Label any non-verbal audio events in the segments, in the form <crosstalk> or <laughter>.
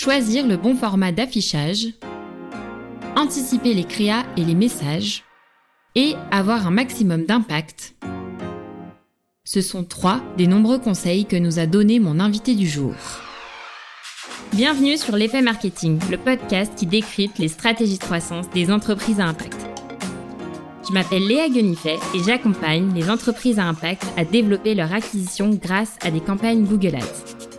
choisir le bon format d'affichage, anticiper les créas et les messages, et avoir un maximum d'impact. Ce sont trois des nombreux conseils que nous a donné mon invité du jour. Bienvenue sur l'effet marketing, le podcast qui décrypte les stratégies de croissance des entreprises à impact. Je m'appelle Léa Guenifet et j'accompagne les entreprises à impact à développer leur acquisition grâce à des campagnes Google Ads.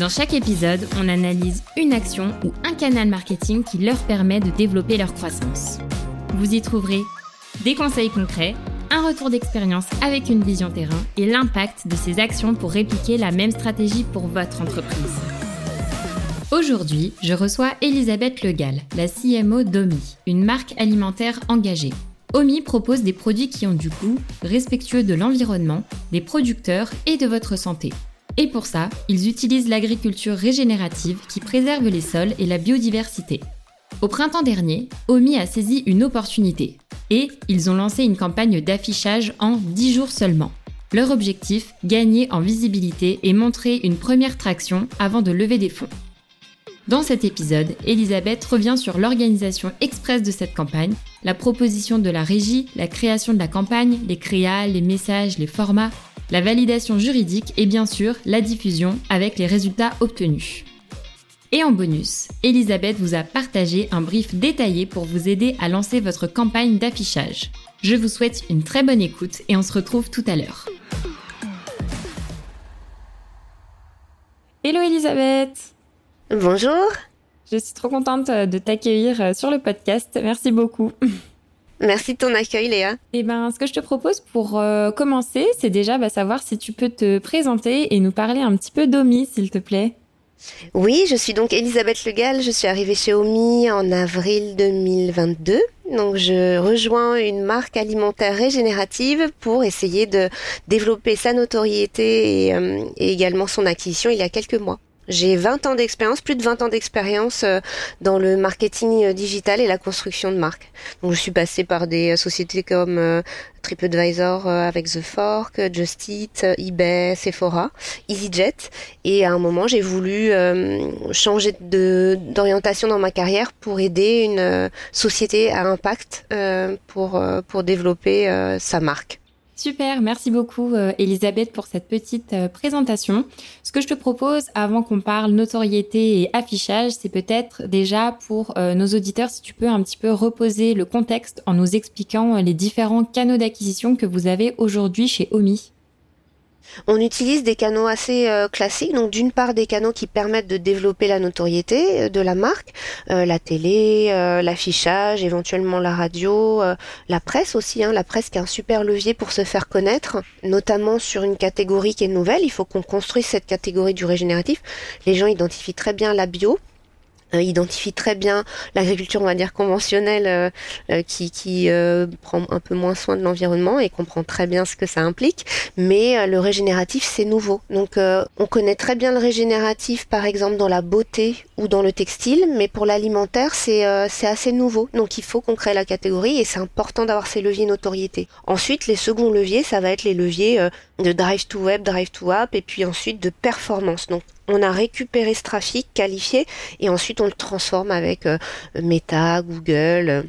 Dans chaque épisode, on analyse une action ou un canal marketing qui leur permet de développer leur croissance. Vous y trouverez des conseils concrets, un retour d'expérience avec une vision terrain et l'impact de ces actions pour répliquer la même stratégie pour votre entreprise. Aujourd'hui, je reçois Elisabeth Legal, la CMO d'OMI, une marque alimentaire engagée. OMI propose des produits qui ont du goût, respectueux de l'environnement, des producteurs et de votre santé. Et pour ça, ils utilisent l'agriculture régénérative qui préserve les sols et la biodiversité. Au printemps dernier, OMI a saisi une opportunité et ils ont lancé une campagne d'affichage en 10 jours seulement. Leur objectif, gagner en visibilité et montrer une première traction avant de lever des fonds. Dans cet épisode, Elisabeth revient sur l'organisation express de cette campagne, la proposition de la régie, la création de la campagne, les créas, les messages, les formats, la validation juridique et bien sûr la diffusion avec les résultats obtenus. Et en bonus, Elisabeth vous a partagé un brief détaillé pour vous aider à lancer votre campagne d'affichage. Je vous souhaite une très bonne écoute et on se retrouve tout à l'heure. Hello Elisabeth Bonjour Je suis trop contente de t'accueillir sur le podcast, merci beaucoup. <laughs> Merci de ton accueil, Léa. Eh ben, ce que je te propose pour euh, commencer, c'est déjà bah, savoir si tu peux te présenter et nous parler un petit peu d'Omi, s'il te plaît. Oui, je suis donc Elisabeth Legal. Je suis arrivée chez Omi en avril 2022. Donc, je rejoins une marque alimentaire régénérative pour essayer de développer sa notoriété et, euh, et également son acquisition il y a quelques mois. J'ai 20 ans d'expérience, plus de 20 ans d'expérience euh, dans le marketing euh, digital et la construction de marques. Donc je suis passée par des euh, sociétés comme TripAdvisor avec The Fork, Just Eat, eBay, Sephora, EasyJet. Et à un moment, j'ai voulu changer d'orientation dans ma carrière pour aider une société à impact pour, pour développer sa marque. Super, merci beaucoup Elisabeth pour cette petite présentation. Ce que je te propose avant qu'on parle notoriété et affichage, c'est peut-être déjà pour euh, nos auditeurs si tu peux un petit peu reposer le contexte en nous expliquant les différents canaux d'acquisition que vous avez aujourd'hui chez OMI. On utilise des canaux assez euh, classiques, donc d'une part des canaux qui permettent de développer la notoriété euh, de la marque, euh, la télé, l'affichage, éventuellement la radio, la presse aussi, hein, la presse qui est un super levier pour se faire connaître, notamment sur une catégorie qui est nouvelle. Il faut qu'on construise cette catégorie du régénératif. Les gens identifient très bien la bio, identifie très bien l'agriculture, on va dire conventionnelle, euh, euh, qui, qui prend un peu moins soin de l'environnement et comprend très bien ce que ça implique. Mais le régénératif, c'est nouveau. Donc, on connaît très bien le régénératif, par exemple, dans la beauté ou dans le textile, mais pour l'alimentaire, c'est c'est assez nouveau. Donc, il faut qu'on crée la catégorie et c'est important d'avoir ces leviers notoriété. Ensuite, les seconds leviers, ça va être les leviers de drive to web, drive to app, et puis ensuite de performance. Donc, on a récupéré ce trafic qualifié et ensuite on le transforme avec euh, Meta, Google euh,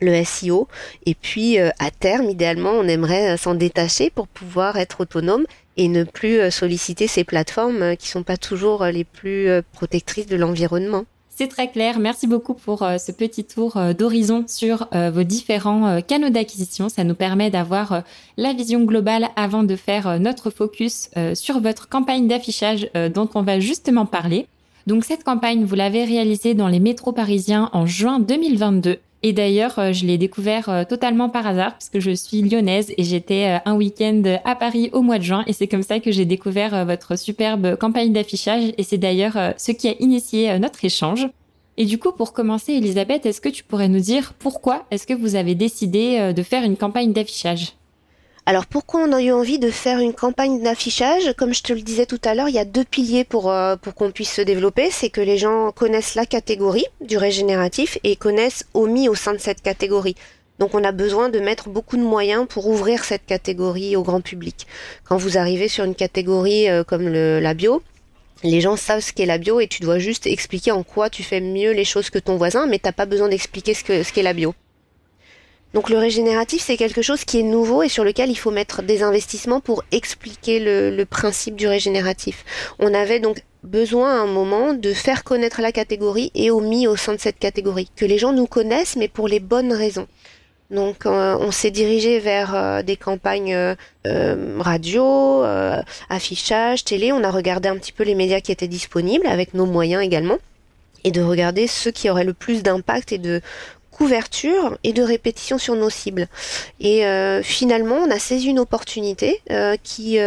le SEO et puis euh, à terme idéalement on aimerait s'en détacher pour pouvoir être autonome et ne plus solliciter ces plateformes qui sont pas toujours les plus protectrices de l'environnement. C'est très clair. Merci beaucoup pour euh, ce petit tour euh, d'horizon sur euh, vos différents canaux d'acquisition. Ça nous permet d'avoir la vision globale avant de faire notre focus sur votre campagne d'affichage dont on va justement parler. Donc cette campagne, vous l'avez réalisée dans les métros parisiens en juin 2022. Et d'ailleurs, euh, je l'ai découvert euh, totalement par hasard parce que je suis lyonnaise et j'étais euh, un week-end à Paris au mois de juin. Et c'est comme ça que j'ai découvert votre superbe campagne d'affichage. Et c'est d'ailleurs ce qui a initié notre échange. Et du coup, pour commencer, Elisabeth, est-ce que tu pourrais nous dire pourquoi est-ce que vous avez décidé de faire une campagne d'affichage? Alors pourquoi on a eu envie de faire une campagne d'affichage Comme je te le disais tout à l'heure, il y a deux piliers pour, euh, pour qu'on puisse se développer. C'est que les gens connaissent la catégorie du régénératif et connaissent OMI au sein de cette catégorie. Donc on a besoin de mettre beaucoup de moyens pour ouvrir cette catégorie au grand public. Quand vous arrivez sur une catégorie euh, comme le, la bio, Les gens savent ce qu'est la bio et tu dois juste expliquer en quoi tu fais mieux les choses que ton voisin, mais t'as pas besoin d'expliquer ce qu'est ce la bio. Donc le régénératif, c'est quelque chose qui est nouveau et sur lequel il faut mettre des investissements pour expliquer le, principe du régénératif. On avait donc besoin à un moment de faire connaître la catégorie et omis au sein de cette catégorie, que les gens nous connaissent mais pour les bonnes raisons. Donc euh, on s'est dirigé vers euh, des campagnes euh, radio, affichage, télé. On a regardé un petit peu les médias qui étaient disponibles avec nos moyens également et de regarder ceux qui auraient le plus d'impact et de couverture et de répétition sur nos cibles. Et finalement, on a saisi une opportunité qui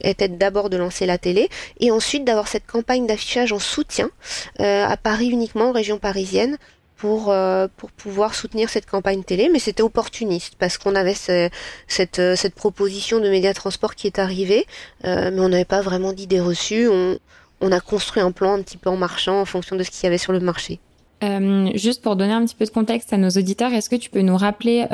était d'abord de lancer la télé et ensuite d'avoir cette campagne d'affichage en soutien à Paris uniquement, en région parisienne, pour, euh, pour pouvoir soutenir cette campagne télé, mais c'était opportuniste parce qu'on avait cette, euh, cette proposition de média transport qui est arrivée, euh, mais on n'avait pas vraiment d'idée reçue. On, on a construit un plan un petit peu en marchant en fonction de ce qu'il y avait sur le marché. Juste pour donner un petit peu de contexte à nos auditeurs, est-ce que tu peux nous rappeler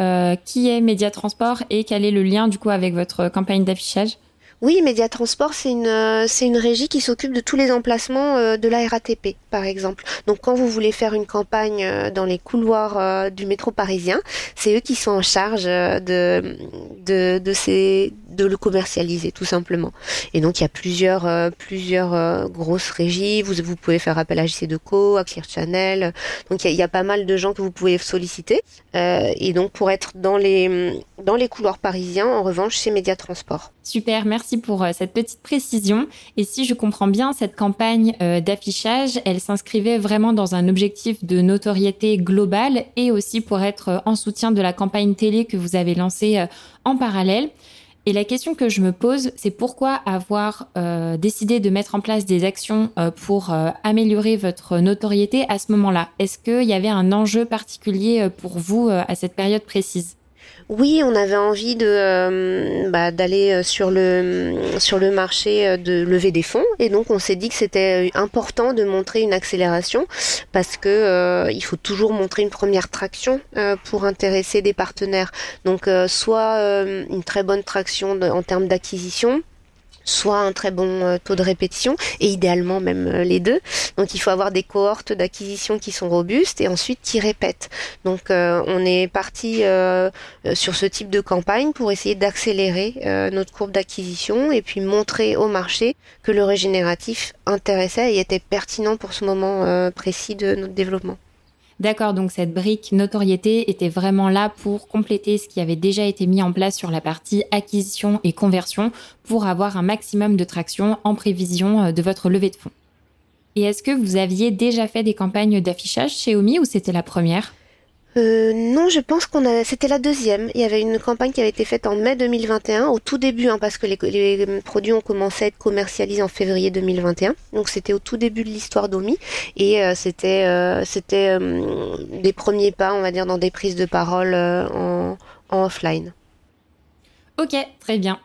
qui est Média Transport et quel est le lien du coup avec votre campagne d'affichage? Oui, Média Transport, c'est une, euh, c'est une régie qui s'occupe de tous les emplacements euh, de la RATP, par exemple. Donc, quand vous voulez faire une campagne euh, dans les couloirs du métro parisien, c'est eux qui sont en charge de, de, de, ces, de le commercialiser, tout simplement. Et donc, il y a plusieurs, plusieurs grosses régies. Vous, vous pouvez faire appel à JC Deco, à Clear Channel. Donc, il y, a, pas mal de gens que vous pouvez solliciter. et donc, pour être dans les, dans les couloirs parisiens, en revanche, c'est Média Transport. Super, merci pour euh, cette petite précision. Et si je comprends bien, cette campagne euh, d'affichage, elle s'inscrivait vraiment dans un objectif de notoriété globale et aussi pour être euh, en soutien de la campagne télé que vous avez lancée en parallèle. Et la question que je me pose, c'est pourquoi avoir décidé de mettre en place des actions pour améliorer votre notoriété à ce moment-là? Est-ce qu'il y avait un enjeu particulier pour vous à cette période précise? Oui, on avait envie de euh, bah, d'aller euh, sur le sur le marché euh, de lever des fonds et donc on s'est dit que c'était important de montrer une accélération parce que il faut toujours montrer une première traction pour intéresser des partenaires. Donc soit une très bonne traction en termes d'acquisition soit un très bon euh, taux de répétition et idéalement même euh, les deux. Donc il faut avoir des cohortes d'acquisition qui sont robustes et ensuite qui répètent. Donc euh, on est parti sur ce type de campagne pour essayer d'accélérer notre courbe d'acquisition et puis montrer au marché que le régénératif intéressait et était pertinent pour ce moment précis de notre développement. D'accord, donc cette brique notoriété était vraiment là pour compléter ce qui avait déjà été mis en place sur la partie acquisition et conversion pour avoir un maximum de traction en prévision euh, de votre levée de fonds. Et est-ce que vous aviez déjà fait des campagnes d'affichage chez Omi ou c'était la première? Euh, non, je pense qu'on a. C'était la deuxième. Il y avait une campagne qui avait été faite en mai 2021, au tout début, hein, parce que les, les, produits ont commencé à être commercialisés en février 2021. Donc c'était au tout début de l'histoire d'Omi, et euh, c'était euh, des premiers pas, on va dire, dans des prises de parole en, en offline. Ok, très bien.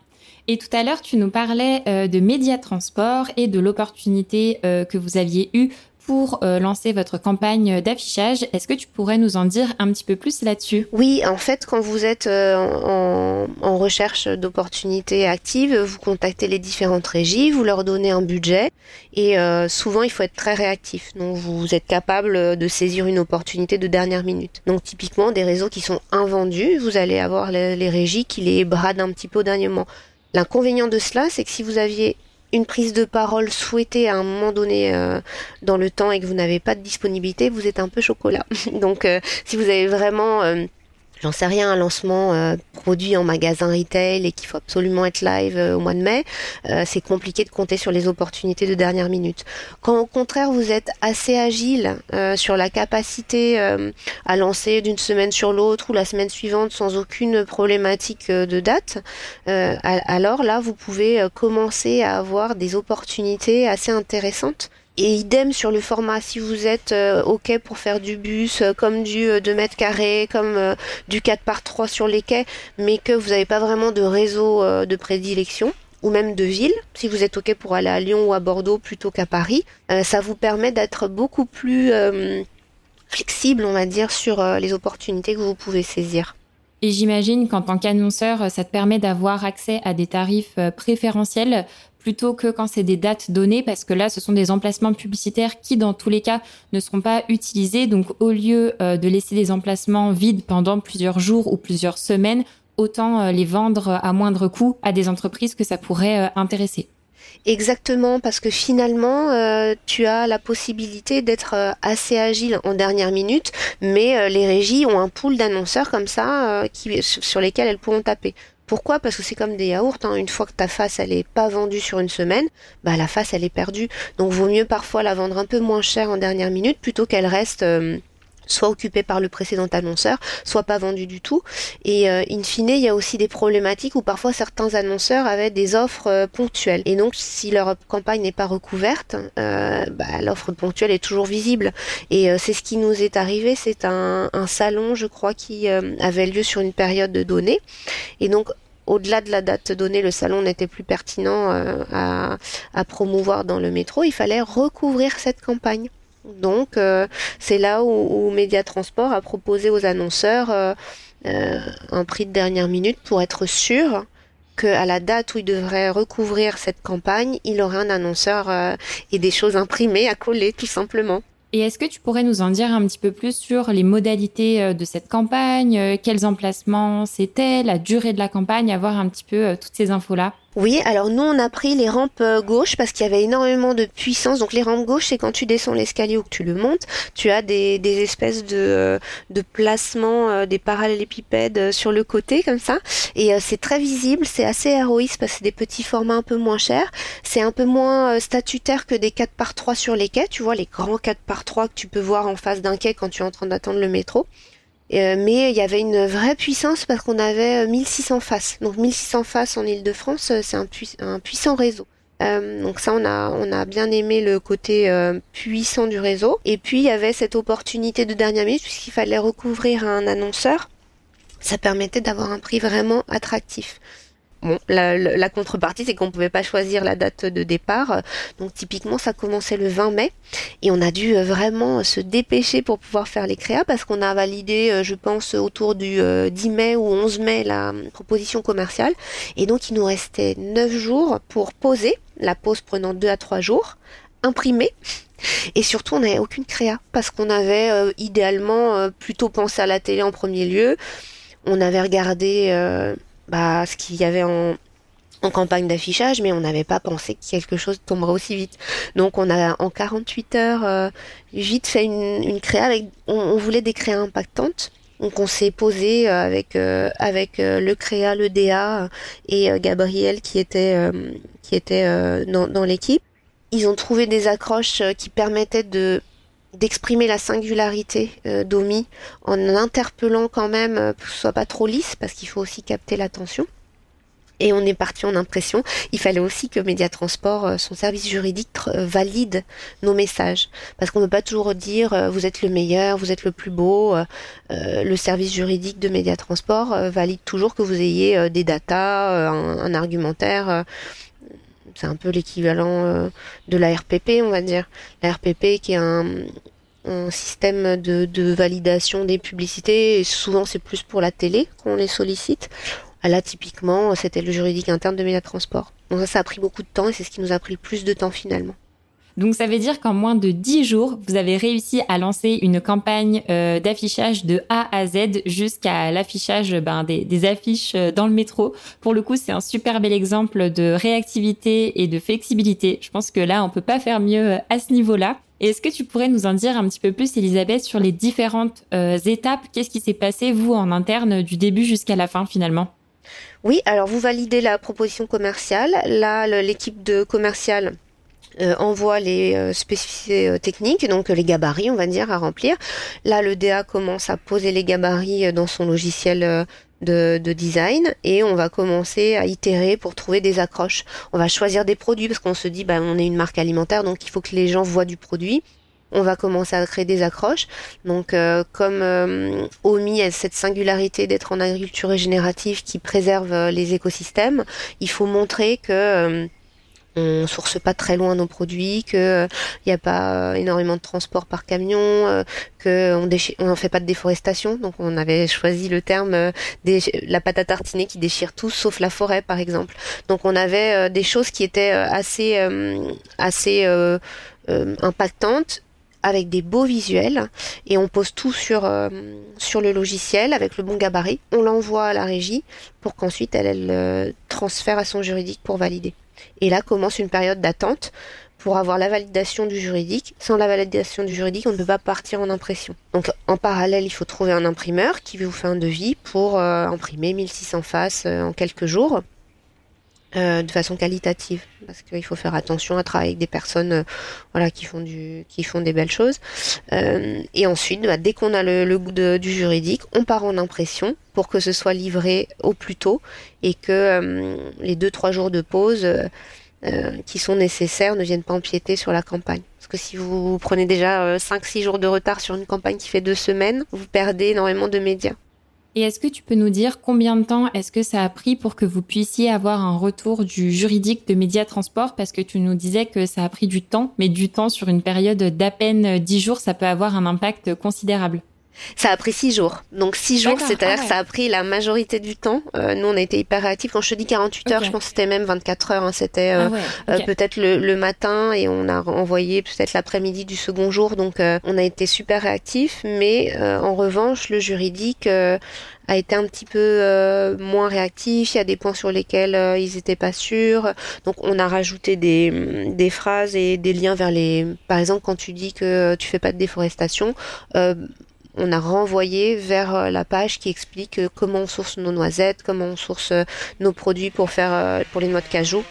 Et tout à l'heure, tu nous parlais de média transport et de l'opportunité que vous aviez eue pour euh, lancer votre campagne d'affichage. Est-ce que tu pourrais nous en dire un petit peu plus là-dessus? Oui, en fait, quand vous êtes euh, en, recherche d'opportunités actives, vous contactez les différentes régies, vous leur donnez un budget et euh, souvent il faut être très réactif. Donc vous êtes capable de saisir une opportunité de dernière minute. Donc typiquement des réseaux qui sont invendus, vous allez avoir les, les régies qui les bradent un petit peu au dernier moment. L'inconvénient de cela, c'est que si vous aviez une prise de parole souhaitée à un moment donné euh, dans le temps et que vous n'avez pas de disponibilité, vous êtes un peu chocolat. <laughs> Donc euh, si vous avez vraiment euh, j'en sais rien, un lancement euh, produit en magasin retail et qu'il faut absolument être live euh, au mois de mai, euh, c'est compliqué de compter sur les opportunités de dernière minute. Quand au contraire vous êtes assez agile sur la capacité à lancer d'une semaine sur l'autre ou la semaine suivante sans aucune problématique de date, alors là vous pouvez commencer à avoir des opportunités assez intéressantes et idem sur le format, si vous êtes euh, OK pour faire du bus, euh, comme du 2 euh, mètres carrés, comme du 4 par 3 sur les quais, mais que vous n'avez pas vraiment de réseau de prédilection, ou même de ville, si vous êtes OK pour aller à Lyon ou à Bordeaux plutôt qu'à Paris, ça vous permet d'être beaucoup plus flexible, on va dire, sur les opportunités que vous pouvez saisir. Et j'imagine qu'en tant qu'annonceur, ça te permet d'avoir accès à des tarifs préférentiels plutôt que quand c'est des dates données, parce que là, ce sont des emplacements publicitaires qui, dans tous les cas, ne seront pas utilisés. Donc, au lieu euh, de laisser des emplacements vides pendant plusieurs jours ou plusieurs semaines, autant euh, les vendre à moindre coût à des entreprises que ça pourrait euh, intéresser. Exactement, parce que finalement, tu as la possibilité d'être assez agile en dernière minute, mais les régies ont un pool d'annonceurs comme ça sur lesquels elles pourront taper. Pourquoi? Parce que c'est comme des yaourts. Hein. Une fois que ta face elle est pas vendue sur une semaine, bah la face elle est perdue. Donc vaut mieux parfois la vendre un peu moins cher en dernière minute plutôt qu'elle reste euh, soit occupée par le précédent annonceur, soit pas vendue du tout. Et euh, in fine, il y a aussi des problématiques où parfois certains annonceurs avaient des offres euh, ponctuelles. Et donc, si leur campagne n'est pas recouverte, bah, l'offre ponctuelle est toujours visible. Et c'est ce qui nous est arrivé. C'est un, un, salon, je crois, qui avait lieu sur une période donnée. Et donc, au-delà de la date donnée, le salon n'était plus pertinent euh, à, promouvoir dans le métro. Il fallait recouvrir cette campagne. Donc euh, c'est là où, Média Transport a proposé aux annonceurs euh, un prix de dernière minute pour être sûr qu'à la date où il devrait recouvrir cette campagne, il aurait un annonceur et des choses imprimées à coller tout simplement. Et est-ce que tu pourrais nous en dire un petit peu plus sur les modalités euh, de cette campagne, euh, quels emplacements c'était, la durée de la campagne, avoir un petit peu euh, toutes ces infos-là? Oui, alors nous on a pris les rampes euh, gauches parce qu'il y avait énormément de puissance. Donc les rampes gauches, c'est quand tu descends l'escalier ou que tu le montes, tu as des, espèces de, euh, de placements, euh, des parallélépipèdes sur le côté comme ça. Et c'est très visible, c'est assez héroïste parce que c'est des petits formats un peu moins chers. C'est un peu moins statutaire que des 4 par 3 sur les quais. Tu vois les grands 4 par 3 que tu peux voir en face d'un quai quand tu es en train d'attendre le métro. Euh, mais il y avait une vraie puissance parce qu'on avait 1600 euh, faces. Donc 1600 faces en Ile-de-France, euh, c'est un, puissant réseau. donc ça, on a bien aimé le côté puissant du réseau. Et puis, il y avait cette opportunité de dernière minute puisqu'il fallait recouvrir un annonceur. Ça permettait d'avoir un prix vraiment attractif. Bon, la, contrepartie, c'est qu'on pouvait pas choisir la date de départ. Donc typiquement, ça commençait le 20 mai et on a dû euh, vraiment se dépêcher pour pouvoir faire les créas parce qu'on a validé, euh, je pense, autour du 10 euh, mai ou 11 mai la proposition commerciale. Et donc, il nous restait 9 jours pour poser, la pause prenant 2 à 3 jours, imprimer et surtout, on n'avait aucune créa parce qu'on avait idéalement plutôt pensé à la télé en premier lieu. On avait regardé bah, ce qu'il y avait en, en campagne d'affichage, mais on n'avait pas pensé que quelque chose tomberait aussi vite. Donc on a en 48 heures euh, vite fait une, une créa avec, on, voulait des créas impactantes. Donc on s'est posé euh, avec euh, avec le créa, le DA et Gabriel qui était qui était dans, dans l'équipe. Ils ont trouvé des accroches qui permettaient de d'exprimer la singularité euh, d'Omi en interpellant quand même euh, que ce soit pas trop lisse parce qu'il faut aussi capter l'attention. Et on est parti en impression. Il fallait aussi que Média Transport, euh, son service juridique, valide nos messages. Parce qu'on ne peut pas toujours dire vous êtes le meilleur, vous êtes le plus beau. le service juridique de Média Transport valide toujours que vous ayez des datas, un, un, argumentaire c'est un peu l'équivalent euh, de la RPP, on va dire. La RPP qui est un, système de, validation des publicités, et souvent c'est plus pour la télé qu'on les sollicite. Là, typiquement, c'était le juridique interne de Médiatransport. Donc ça, ça a pris beaucoup de temps et c'est ce qui nous a pris le plus de temps finalement. Donc ça veut dire qu'en moins de 10 jours, vous avez réussi à lancer une campagne euh, d'affichage de A à Z jusqu'à l'affichage ben, des, affiches euh, dans le métro. Pour le coup, c'est un super bel exemple de réactivité et de flexibilité. Je pense que là, on peut pas faire mieux euh, à ce niveau-là. Est-ce que tu pourrais nous en dire un petit peu plus, Elisabeth, sur les différentes étapes? Qu'est-ce qui s'est passé, vous, en interne, du début jusqu'à la fin, finalement? Oui, alors vous validez la proposition commerciale. Là, l'équipe de commercial euh, envoie les euh, spécificités euh, techniques, donc les gabarits, on va dire, à remplir. Là, le DA commence à poser les gabarits dans son logiciel de, design et on va commencer à itérer pour trouver des accroches. On va choisir des produits parce qu'on se dit, bah, on est une marque alimentaire, donc il faut que les gens voient du produit on va commencer à créer des accroches. Donc, comme OMI a cette singularité d'être en agriculture régénérative qui préserve les écosystèmes, il faut montrer que on source pas très loin nos produits, que il n'y a pas énormément de transport par camion, euh, que on n'en fait pas de déforestation. Donc on avait choisi le terme euh, des, la pâte à tartiner qui déchire tout, sauf la forêt par exemple. Donc on avait euh, des choses qui étaient assez assez impactantes avec des beaux visuels et on pose tout sur sur le logiciel avec le bon gabarit. On l'envoie à la régie pour qu'ensuite elle, elle transfère à son juridique pour valider. Et là commence une période d'attente pour avoir la validation du juridique. Sans la validation du juridique, on ne peut pas partir en impression. Donc en parallèle, il faut trouver un imprimeur qui vous fait un devis pour euh, imprimer 1600 faces euh, en quelques jours. Euh, de façon qualitative parce qu'il faut faire attention à travailler avec des personnes voilà qui font du qui font des belles choses et ensuite bah, dès qu'on a le, goût du juridique on part en impression pour que ce soit livré au plus tôt et que les deux trois jours de pause euh, qui sont nécessaires ne viennent pas empiéter sur la campagne. Parce que si vous prenez déjà 5-6 euh, jours de retard sur une campagne qui fait deux semaines, vous perdez énormément de médias. Et est-ce que tu peux nous dire combien de temps est-ce que ça a pris pour que vous puissiez avoir un retour du juridique de Média Transport? Parce que tu nous disais que ça a pris du temps, mais du temps sur une période d'à peine 10 jours, ça peut avoir un impact considérable. Ça a pris six jours. Donc six jours, c'est-à-dire ah que ça a pris la majorité du temps. Euh, nous, on a été hyper réactifs. Quand je te dis 48 heures, je pense que c'était même 24 heures. Hein. C'était euh, ah euh, peut-être le, matin et on a envoyé peut-être l'après-midi du second jour. Donc on a été super réactifs. Mais en revanche, le juridique a été un petit peu moins réactif. Il y a des points sur lesquels ils n'étaient pas sûrs. Donc on a rajouté des, des phrases et des liens vers les. Par exemple, quand tu dis que tu fais pas de déforestation, on a renvoyé vers euh, la page qui explique euh, comment on source nos noisettes, comment on source euh, nos produits pour faire pour les noix de cajou.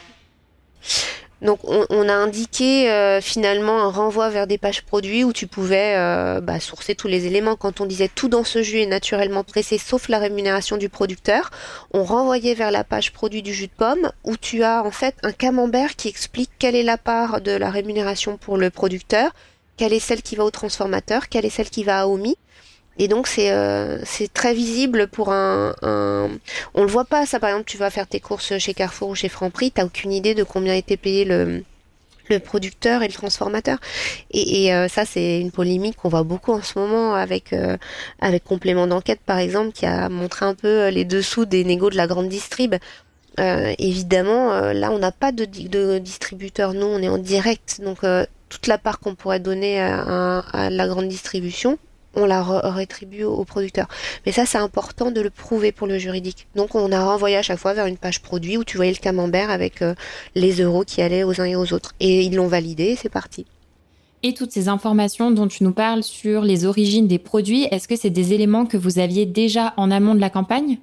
Donc on, a indiqué finalement un renvoi vers des pages produits où tu pouvais bah, sourcer tous les éléments. Quand on disait tout dans ce jus est naturellement pressé sauf la rémunération du producteur, on renvoyait vers la page produit du jus de pomme où tu as en fait un camembert qui explique quelle est la part de la rémunération pour le producteur, quelle est celle qui va au transformateur, quelle est celle qui va à Omi. Et donc c'est euh, c'est très visible pour un, un, on le voit pas ça par exemple tu vas faire tes courses chez Carrefour ou chez Franprix t'as aucune idée de combien été payé le le producteur et le transformateur. Et, et euh, ça c'est une polémique qu'on voit beaucoup en ce moment avec euh, avec complément d'enquête par exemple qui a montré un peu les dessous des négos de la grande distrib. Évidemment là on n'a pas de, de distributeur. Nous on est en direct. Donc toute la part qu'on pourrait donner à, la grande distribution, on la rétribue au producteur. Mais ça, c'est important de le prouver pour le juridique. Donc, on a renvoyé à chaque fois vers une page produit où tu voyais le camembert avec euh, les euros qui allaient aux uns et aux autres. Et ils l'ont validé, c'est parti. Et toutes ces informations dont tu nous parles sur les origines des produits, est-ce que c'est des éléments que vous aviez déjà en amont de la campagne?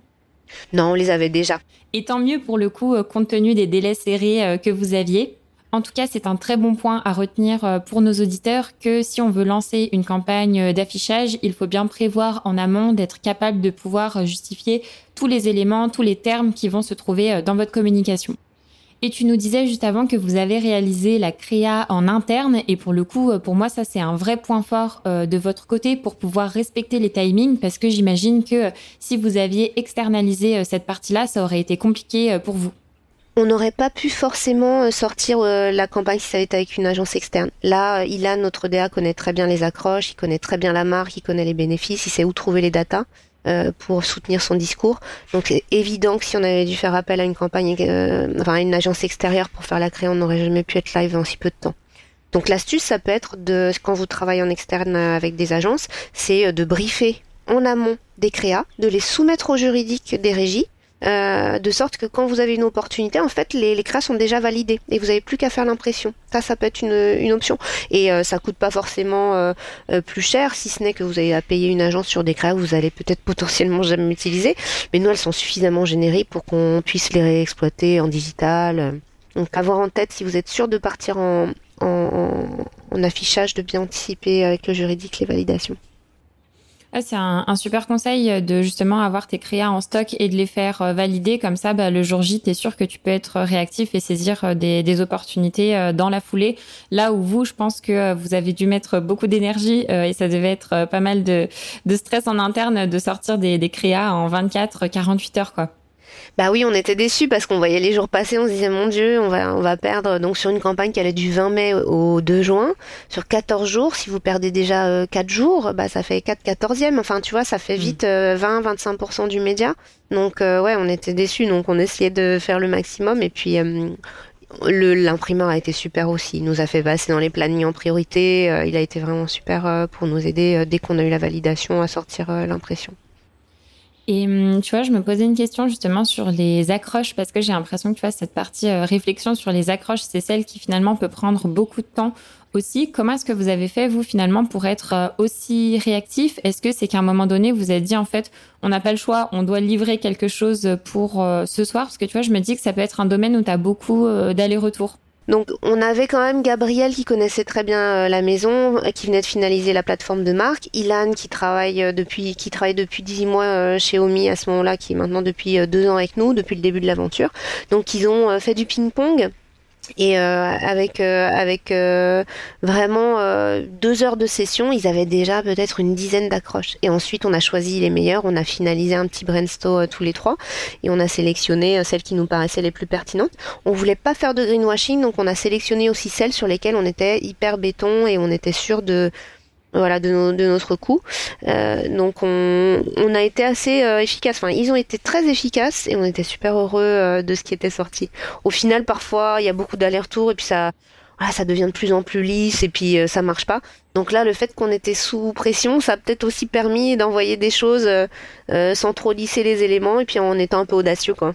Non, on les avait déjà. Et tant mieux pour le coup, euh, compte tenu des délais serrés euh, que vous aviez. En tout cas, c'est un très bon point à retenir euh, pour nos auditeurs que si on veut lancer une campagne d'affichage, il faut bien prévoir en amont d'être capable de pouvoir justifier tous les éléments, tous les termes qui vont se trouver euh, dans votre communication. Et tu nous disais juste avant que vous avez réalisé la créa en interne et pour le coup, euh, pour moi, ça c'est un vrai point fort de votre côté pour pouvoir respecter les timings parce que j'imagine que si vous aviez externalisé cette partie-là, ça aurait été compliqué pour vous on n'aurait pas pu forcément euh, sortir euh, la campagne si ça avait été avec une agence externe. Là, Ilan, notre DA, connaît très bien les accroches, il connaît très bien la marque, il connaît les bénéfices, il sait où trouver les datas euh, pour soutenir son discours. Donc c'est évident que si on avait dû faire appel à une campagne, enfin à une agence extérieure pour faire la création, on n'aurait jamais pu être live en si peu de temps. Donc l'astuce, ça peut être de, quand vous travaillez en externe avec des agences, c'est de briefer en amont des créas, de les soumettre au juridique des régies euh, de sorte que quand vous avez une opportunité, en fait, les, les sont déjà validés et vous n'avez plus qu'à faire l'impression. Ça, ça peut être une, une option. Et euh, ça coûte pas forcément euh, euh, plus cher, si ce n'est que vous avez à payer une agence sur des CRA que vous allez peut-être <laughs> potentiellement jamais utiliser. Mais nous, elles sont suffisamment génériques pour qu'on puisse les réexploiter en digital. Donc, avoir en tête, si vous êtes sûr de partir en, en, en affichage, de bien anticiper avec le juridique les validations. Ah, c'est un, super conseil de justement avoir tes créas en stock et de les faire euh, valider. Comme ça, bah, le jour J, tu sûr que tu peux être réactif et saisir euh, des, opportunités euh, dans la foulée. Là où vous, je pense que vous avez dû mettre beaucoup d'énergie et ça devait être pas mal de, stress en interne de sortir des, des créas en 24, 48 heures. quoi. Bah oui, on était déçus parce qu'on voyait les jours passer, on se disait mon Dieu, on va on va perdre donc sur une campagne qui allait du 20 mai au 2 juin, sur 14 jours, si vous perdez déjà 4 euh, jours, bah ça fait 4 14e, enfin tu vois, ça fait mm. vite 20 25% du média. Donc euh, ouais, on était déçus donc on essayait de faire le maximum et puis euh, l'imprimeur a été super aussi. Il nous a fait passer dans les plannings en priorité. il a été vraiment super pour nous aider dès qu'on a eu la validation à sortir l'impression. Et hum, tu vois, je me posais une question justement sur les accroches parce que j'ai l'impression que tu vois cette partie euh, réflexion sur les accroches, c'est celle qui finalement peut prendre beaucoup de temps aussi. Comment est-ce que vous avez fait vous finalement pour être euh, aussi réactif? Est-ce que c'est qu'à un moment donné vous avez dit en fait on n'a pas le choix, on doit livrer quelque chose pour euh, ce soir? Parce que tu vois, je me dis que ça peut être un domaine où tu as beaucoup d'aller-retour. Donc on avait quand même Gabriel qui connaissait très bien euh, la maison, euh, qui venait de finaliser la plateforme de marque, Ilan qui travaille euh, depuis qui travaille depuis 18 mois chez Omi à ce moment-là, qui est maintenant depuis deux ans avec nous, depuis le début de l'aventure. Donc ils ont fait du ping-pong et euh, avec euh, avec euh, vraiment deux heures de session, ils avaient déjà peut-être une dizaine d'accroches. Et ensuite, on a choisi les meilleures. On a finalisé un petit brainstorm tous les trois et on a sélectionné celles qui nous paraissaient les plus pertinentes. On voulait pas faire de greenwashing, donc on a sélectionné aussi celles sur lesquelles on était hyper béton et on était sûr de voilà de, notre coup. Euh, donc on, a été assez euh, efficace. Enfin, ils ont été très efficaces et on était super heureux euh, de ce qui était sorti. Au final, parfois, il y a beaucoup d'allers-retours et puis ça, voilà, ça devient de plus en plus lisse et puis ça marche pas. Donc là, le fait qu'on était sous pression, ça a peut-être aussi permis d'envoyer des choses sans trop lisser les éléments et puis en étant un peu audacieux, quoi.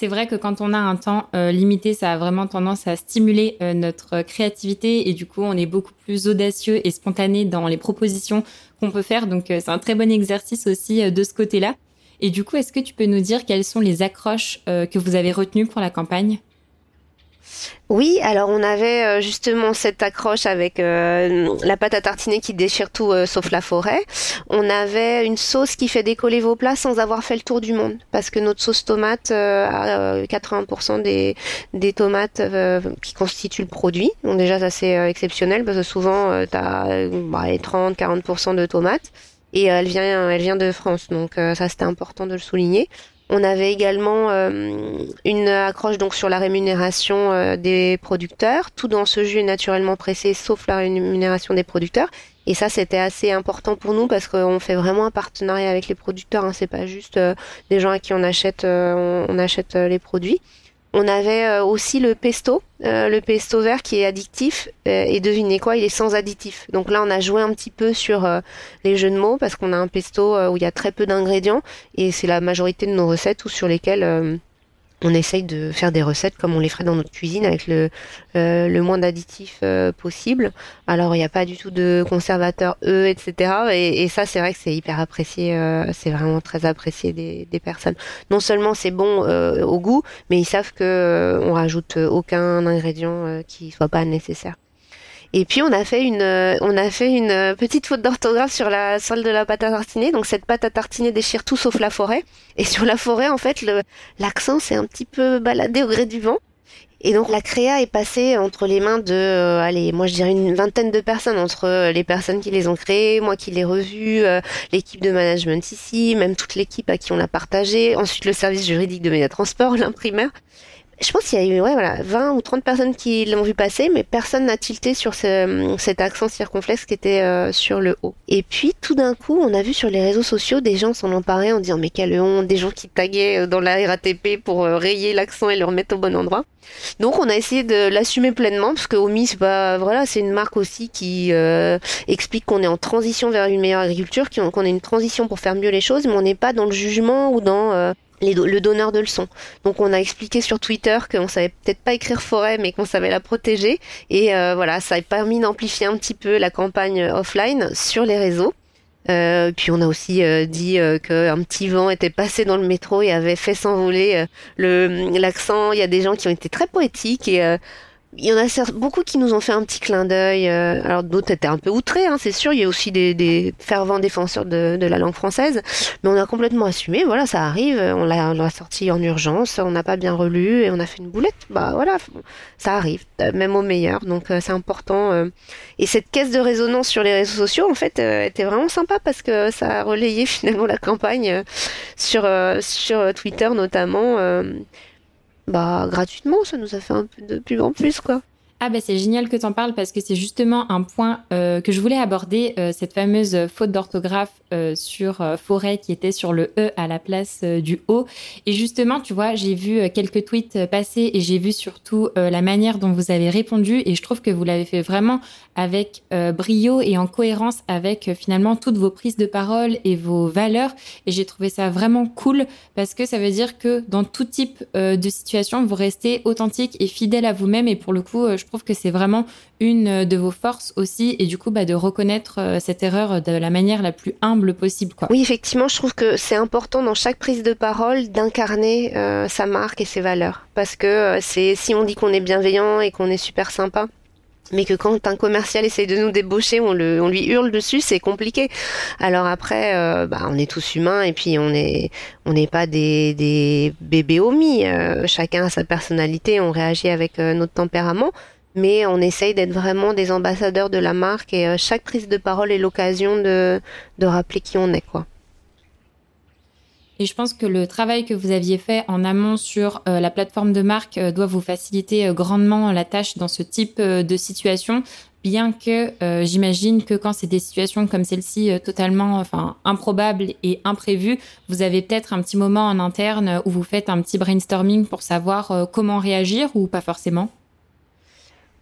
C'est vrai que quand on a un temps euh, limité, ça a vraiment tendance à stimuler euh, notre créativité et du coup, on est beaucoup plus audacieux et spontané dans les propositions qu'on peut faire. Donc, euh, c'est un très bon exercice aussi de ce côté-là. Et du coup, est-ce que tu peux nous dire quelles sont les accroches que vous avez retenues pour la campagne? Oui, alors on avait euh, justement cette accroche avec euh, la pâte à tartiner qui déchire tout euh, sauf la forêt. On avait une sauce qui fait décoller vos plats sans avoir fait le tour du monde parce que notre sauce tomate a 80% des, des tomates qui constituent le produit. Donc déjà ça c'est exceptionnel parce que souvent tu as 30-40% de tomates et elle vient elle vient de France donc ça c'était important de le souligner. On avait également euh, une accroche donc sur la rémunération euh, des producteurs. Tout dans ce jus est naturellement pressé, sauf la rémunération des producteurs. Et ça, c'était assez important pour nous parce qu'on fait vraiment un partenariat avec les producteurs. Hein. C'est pas juste euh, des gens à qui on achète, on achète les produits. On avait euh, aussi le pesto, euh, le pesto vert qui est addictif. Euh, et devinez quoi, il est sans additif. Donc là, on a joué un petit peu sur les jeux de mots parce qu'on a un pesto où il y a très peu d'ingrédients et c'est la majorité de nos recettes ou sur lesquelles on essaye de faire des recettes comme on les ferait dans notre cuisine avec le, euh, moins d'additifs euh, possible. Alors il n'y a pas du tout de conservateurs E, etc. Et, et ça c'est vrai que c'est hyper apprécié, euh, c'est vraiment très apprécié des, des personnes. Non seulement c'est bon au goût, mais ils savent que on rajoute aucun ingrédient qui soit pas nécessaire. Et puis on a fait une, euh, on a fait une euh, petite faute d'orthographe sur la salle de la pâte à tartiner. Donc cette pâte à tartiner déchire tout sauf la forêt. Et sur la forêt, en fait, l'accent s'est un petit peu baladé au gré du vent. Et donc la créa est passée entre les mains de, euh, allez, moi je dirais une vingtaine de personnes, entre les personnes qui les ont créées, moi qui les revues, l'équipe de management ici, même toute l'équipe à qui on l'a partagé, ensuite le service juridique de Média Transport, <laughs> l'imprimeur je pense qu'il y a eu ouais, voilà, 20 ou 30 personnes qui l'ont vu passer, mais personne n'a tilté sur ce, cet accent circonflexe qui était euh, sur le haut. Et puis tout d'un coup, on a vu sur les réseaux sociaux des gens s'en emparer en disant mais quelle honte, des gens qui taguaient euh, dans la RATP pour euh, rayer l'accent et le remettre au bon endroit. Donc on a essayé de l'assumer pleinement parce que Omi c'est pas voilà c'est une marque aussi qui explique qu'on est en transition vers une meilleure agriculture, qu'on est une transition pour faire mieux les choses, mais on n'est pas dans le jugement ou dans le donneur de leçons. Donc on a expliqué sur Twitter qu'on savait peut-être pas écrire forêt mais qu'on savait la protéger et euh, voilà ça a permis d'amplifier un petit peu la campagne offline sur les réseaux. Euh, puis on a aussi euh, dit qu'un petit vent était passé dans le métro et avait fait s'envoler le l'accent. Il y a des gens qui ont été très poétiques et il y en a beaucoup qui nous ont fait un petit clin d'œil. Euh, alors d'autres étaient un peu outrés, hein, c'est sûr. Il y a aussi des, des fervents défenseurs de, de, la langue française, mais on a complètement assumé. Voilà, ça arrive. On l'a sorti en urgence. On n'a pas bien relu et on a fait une boulette. Bah voilà, ça arrive, euh, même au meilleur. Donc euh, c'est important. Et cette caisse de résonance sur les réseaux sociaux, en fait, était vraiment sympa parce que ça a relayé <laughs> finalement la campagne sur sur Twitter notamment bah gratuitement, ça nous a fait un peu de pub en plus quoi. Ah bah c'est génial que tu en parles parce que c'est justement un point euh, que je voulais aborder, euh, cette fameuse faute d'orthographe euh, sur forêt qui était sur le E à la place du O. Et justement, tu vois, j'ai vu quelques tweets passer et j'ai vu surtout la manière dont vous avez répondu et je trouve que vous l'avez fait vraiment avec brio et en cohérence avec finalement toutes vos prises de parole et vos valeurs. Et j'ai trouvé ça vraiment cool parce que ça veut dire que dans tout type de situation, vous restez authentique et fidèle à vous-même et pour le coup, je trouve que c'est vraiment une de vos forces aussi, et du coup, bah, de reconnaître euh, cette erreur de la manière la plus humble possible. Oui, effectivement, je trouve que c'est important dans chaque prise de parole d'incarner euh, sa marque et ses valeurs, parce que euh, si on dit qu'on est bienveillant et qu'on est super sympa, mais que quand un commercial essaye de nous débaucher, on, lui hurle dessus, c'est compliqué. Alors après, bah, on est tous humains et puis on est, on n'est pas des bébés omis. chacun a sa personnalité, on réagit avec notre tempérament mais on essaye d'être vraiment des ambassadeurs de la marque et euh, chaque prise de parole est l'occasion de, de rappeler qui on est quoi. Et je pense que le travail que vous aviez fait en amont sur euh, la plateforme de marque euh, doit vous faciliter grandement la tâche dans ce type de situation, bien que j'imagine que quand c'est des situations comme celle-ci totalement enfin improbables et imprévues, vous avez peut-être un petit moment en interne où vous faites un petit brainstorming pour savoir comment réagir ou pas forcément.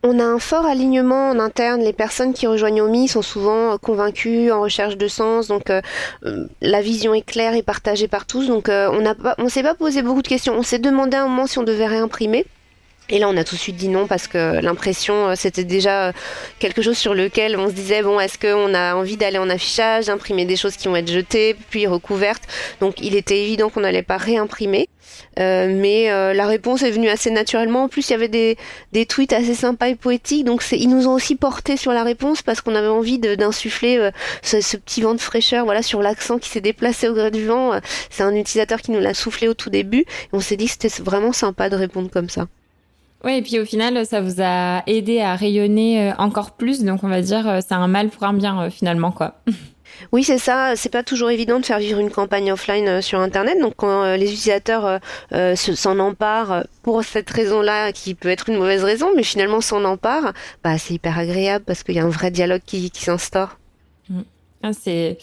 On a un fort alignement en interne. Les personnes qui rejoignent OMI sont souvent euh, convaincues, en recherche de sens. Donc euh, euh, la vision est claire et partagée par tous. Donc on n'a pas, on s'est pas posé beaucoup de questions. On s'est demandé un moment si on devait réimprimer. Et là, on a tout de suite dit non parce que l'impression, c'était déjà quelque chose sur lequel on se disait bon, est-ce qu'on a envie d'aller en affichage, d'imprimer des choses qui vont être jetées, puis recouvertes? Donc, il était évident qu'on n'allait pas réimprimer. Euh, mais euh, la réponse est venue assez naturellement. En plus, il y avait des, des tweets assez sympas et poétiques, donc ils nous ont aussi porté sur la réponse parce qu'on avait envie d'insuffler euh, ce, petit vent de fraîcheur, voilà, sur l'accent qui s'est déplacé au gré du vent. C'est un utilisateur qui nous l'a soufflé au tout début. Et on s'est dit que c'était vraiment sympa de répondre comme ça. Oui, et puis au final, ça vous a aidé à rayonner encore plus, donc on va dire c'est un mal pour un bien finalement, quoi. <laughs> Oui, c'est ça. C'est pas toujours évident de faire vivre une campagne offline euh, sur Internet. Donc, quand euh, les utilisateurs euh, s'en emparent pour cette raison-là, qui peut être une mauvaise raison, mais finalement s'en emparent, bah, c'est hyper agréable parce qu'il y a un vrai dialogue qui, s'instaure. Mm. Ah, c'est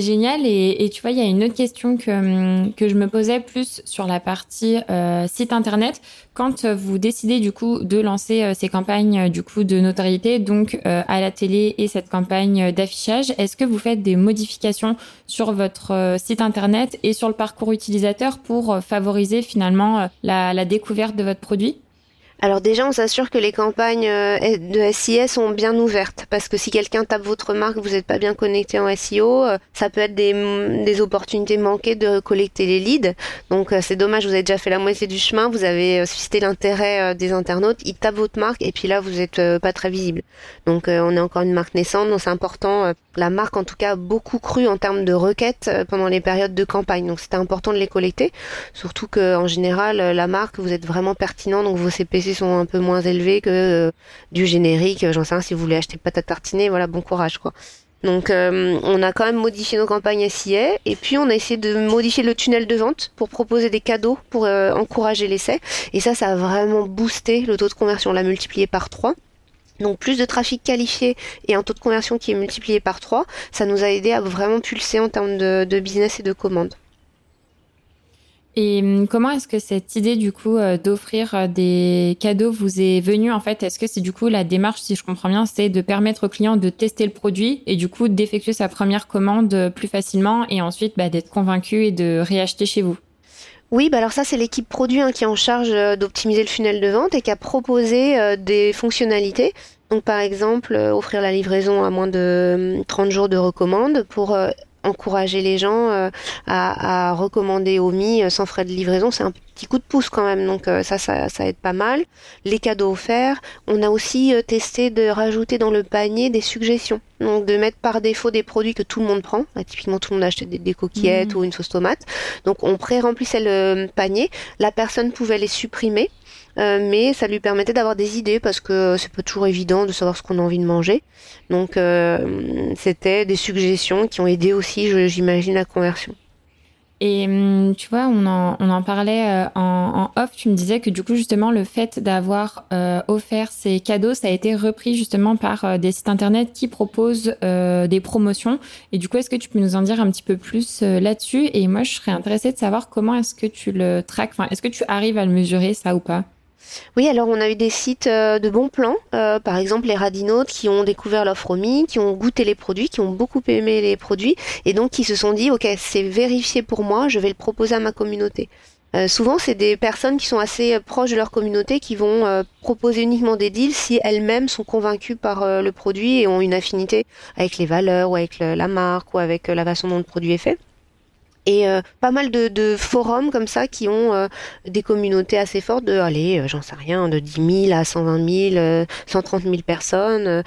génial. Et, tu vois il y a une autre question que que je me posais plus sur la partie euh, site internet. Quand vous décidez du coup de lancer euh, ces campagnes euh, du coup de notoriété donc à la télé et cette campagne d'affichage est-ce que vous faites des modifications sur votre site internet et sur le parcours utilisateur pour favoriser finalement la découverte de votre produit? Alors déjà, on s'assure que les campagnes euh, de SIS sont bien ouvertes, parce que si quelqu'un tape votre marque, vous n'êtes pas bien connecté en SEO, euh, ça peut être des, des opportunités manquées de collecter les leads. Donc euh, c'est dommage, vous avez déjà fait la moitié du chemin, vous avez suscité l'intérêt des internautes, ils tapent votre marque, et puis là, vous n'êtes pas très visible. Donc on est encore une marque naissante, donc c'est important. La marque, en tout cas, a beaucoup cru en termes de requêtes pendant les périodes de campagne, donc c'était important de les collecter. Surtout qu'en général, la marque, vous êtes vraiment pertinent, donc vos CPC sont un peu moins élevés que euh, du générique. J'en sais rien, si vous voulez acheter pâte à tartiner, voilà, bon courage quoi. Donc euh, on a quand même modifié nos campagnes SIA et puis on a essayé de modifier le tunnel de vente pour proposer des cadeaux pour euh, encourager l'essai. Et ça, ça a vraiment boosté le taux de conversion, on l'a multiplié par 3. Donc plus de trafic qualifié et un taux de conversion qui est multiplié par 3, ça nous a aidé à vraiment pulser en termes de business et de commandes. Et hum, comment est-ce que cette idée du coup euh, d'offrir euh, des cadeaux vous est venue en fait? Est-ce que c'est du coup la démarche, si je comprends bien, c'est de permettre au client de tester le produit et du coup d'effectuer sa première commande euh, plus facilement et ensuite bah, d'être convaincu et de réacheter chez vous? Oui, bah alors ça c'est l'équipe produit hein, qui est en charge d'optimiser le funnel de vente et qui a proposé des fonctionnalités. Donc par exemple, offrir la livraison à moins de 30 hum, jours de recommande pour encourager les gens à, à, recommander Omi sans frais de livraison, c'est un petit coup de pouce quand même. Donc ça, ça, ça aide pas mal. Les cadeaux offerts. On a aussi testé de rajouter dans le panier des suggestions. Donc de mettre par défaut des produits que tout le monde prend. typiquement, tout le monde achetait des, des coquillettes mmh. ou une sauce tomate. Donc on pré-remplissait le panier. La personne pouvait les supprimer euh, mais ça lui permettait d'avoir des idées parce que c'est pas toujours évident de savoir ce qu'on a envie de manger. Donc euh, c'était des suggestions qui ont aidé aussi, j'imagine, la conversion. Et hum, tu vois, on en, parlait euh, en, en, off. Tu me disais que du coup, justement, le fait d'avoir offert ces cadeaux, ça a été repris justement par des sites internet qui proposent des promotions. Et du coup, est-ce que tu peux nous en dire un petit peu plus là-dessus? Et moi, je serais intéressée de savoir comment est-ce que tu le traques. Enfin, est-ce que tu arrives à le mesurer ça ou pas? Oui, alors on a eu des sites euh, de bons plans, euh, par exemple les radinautes qui ont découvert l'offre OMI, qui ont goûté les produits, qui ont beaucoup aimé les produits, et donc qui se sont dit, ok, c'est vérifié pour moi, je vais le proposer à ma communauté. Euh, souvent, c'est des personnes qui sont assez proches de leur communauté qui vont proposer uniquement des deals si elles-mêmes sont convaincues par le produit et ont une affinité avec les valeurs ou avec la marque ou avec la façon dont le produit est fait et euh, pas mal de, forums comme ça qui ont euh, des communautés assez fortes de, allez, euh, j'en sais rien, de 10 000 à 120 000, 130 000 personnes,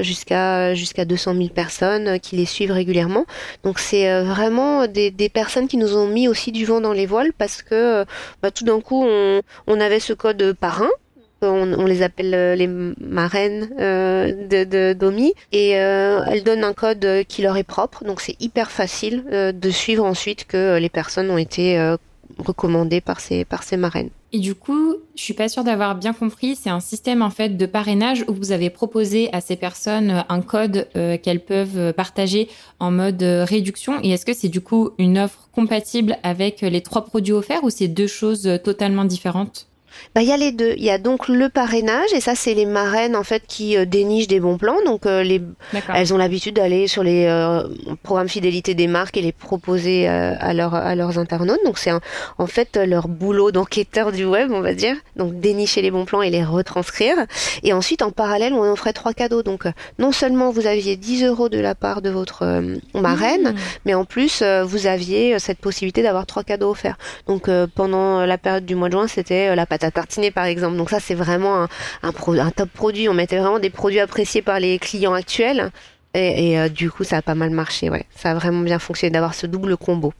jusqu'à jusqu'à 200 000 personnes qui les suivent régulièrement. Donc c'est vraiment des, des, personnes qui nous ont mis aussi du vent dans les voiles parce que bah, tout d'un coup on, on avait ce code parrain on, les appelle euh, les marraines euh, de d'Omi et euh, elles donnent un code qui leur est propre donc c'est hyper facile de suivre ensuite que les personnes ont été recommandées par ces par ces marraines. Et du coup, je suis pas sûre d'avoir bien compris. C'est un système en fait de parrainage où vous avez proposé à ces personnes un code qu'elles peuvent partager en mode réduction. Et est-ce que c'est du coup une offre compatible avec les trois produits offerts ou c'est deux choses totalement différentes? Bah, il y a les deux. Il y a donc le parrainage et ça c'est les marraines en fait qui euh, dénichent des bons plans. Donc euh, les, elles ont l'habitude d'aller sur les euh, programmes fidélité des marques et les proposer à, leur, à leurs internautes. Donc c'est en fait leur boulot d'enquêteur du web, on va dire. Donc dénicher les bons plans et les retranscrire. Et ensuite en parallèle on offrait trois cadeaux. Donc non seulement vous aviez 10 euros de la part de votre marraine, mmh. mais en plus vous aviez cette possibilité d'avoir trois cadeaux offerts. Donc pendant la période du mois de juin c'était la patate tartiner par exemple. Donc ça c'est vraiment un, un, top produit. On mettait vraiment des produits appréciés par les clients actuels. Et, euh, du coup ça a pas mal marché. Ouais. Ça a vraiment bien fonctionné d'avoir ce double combo.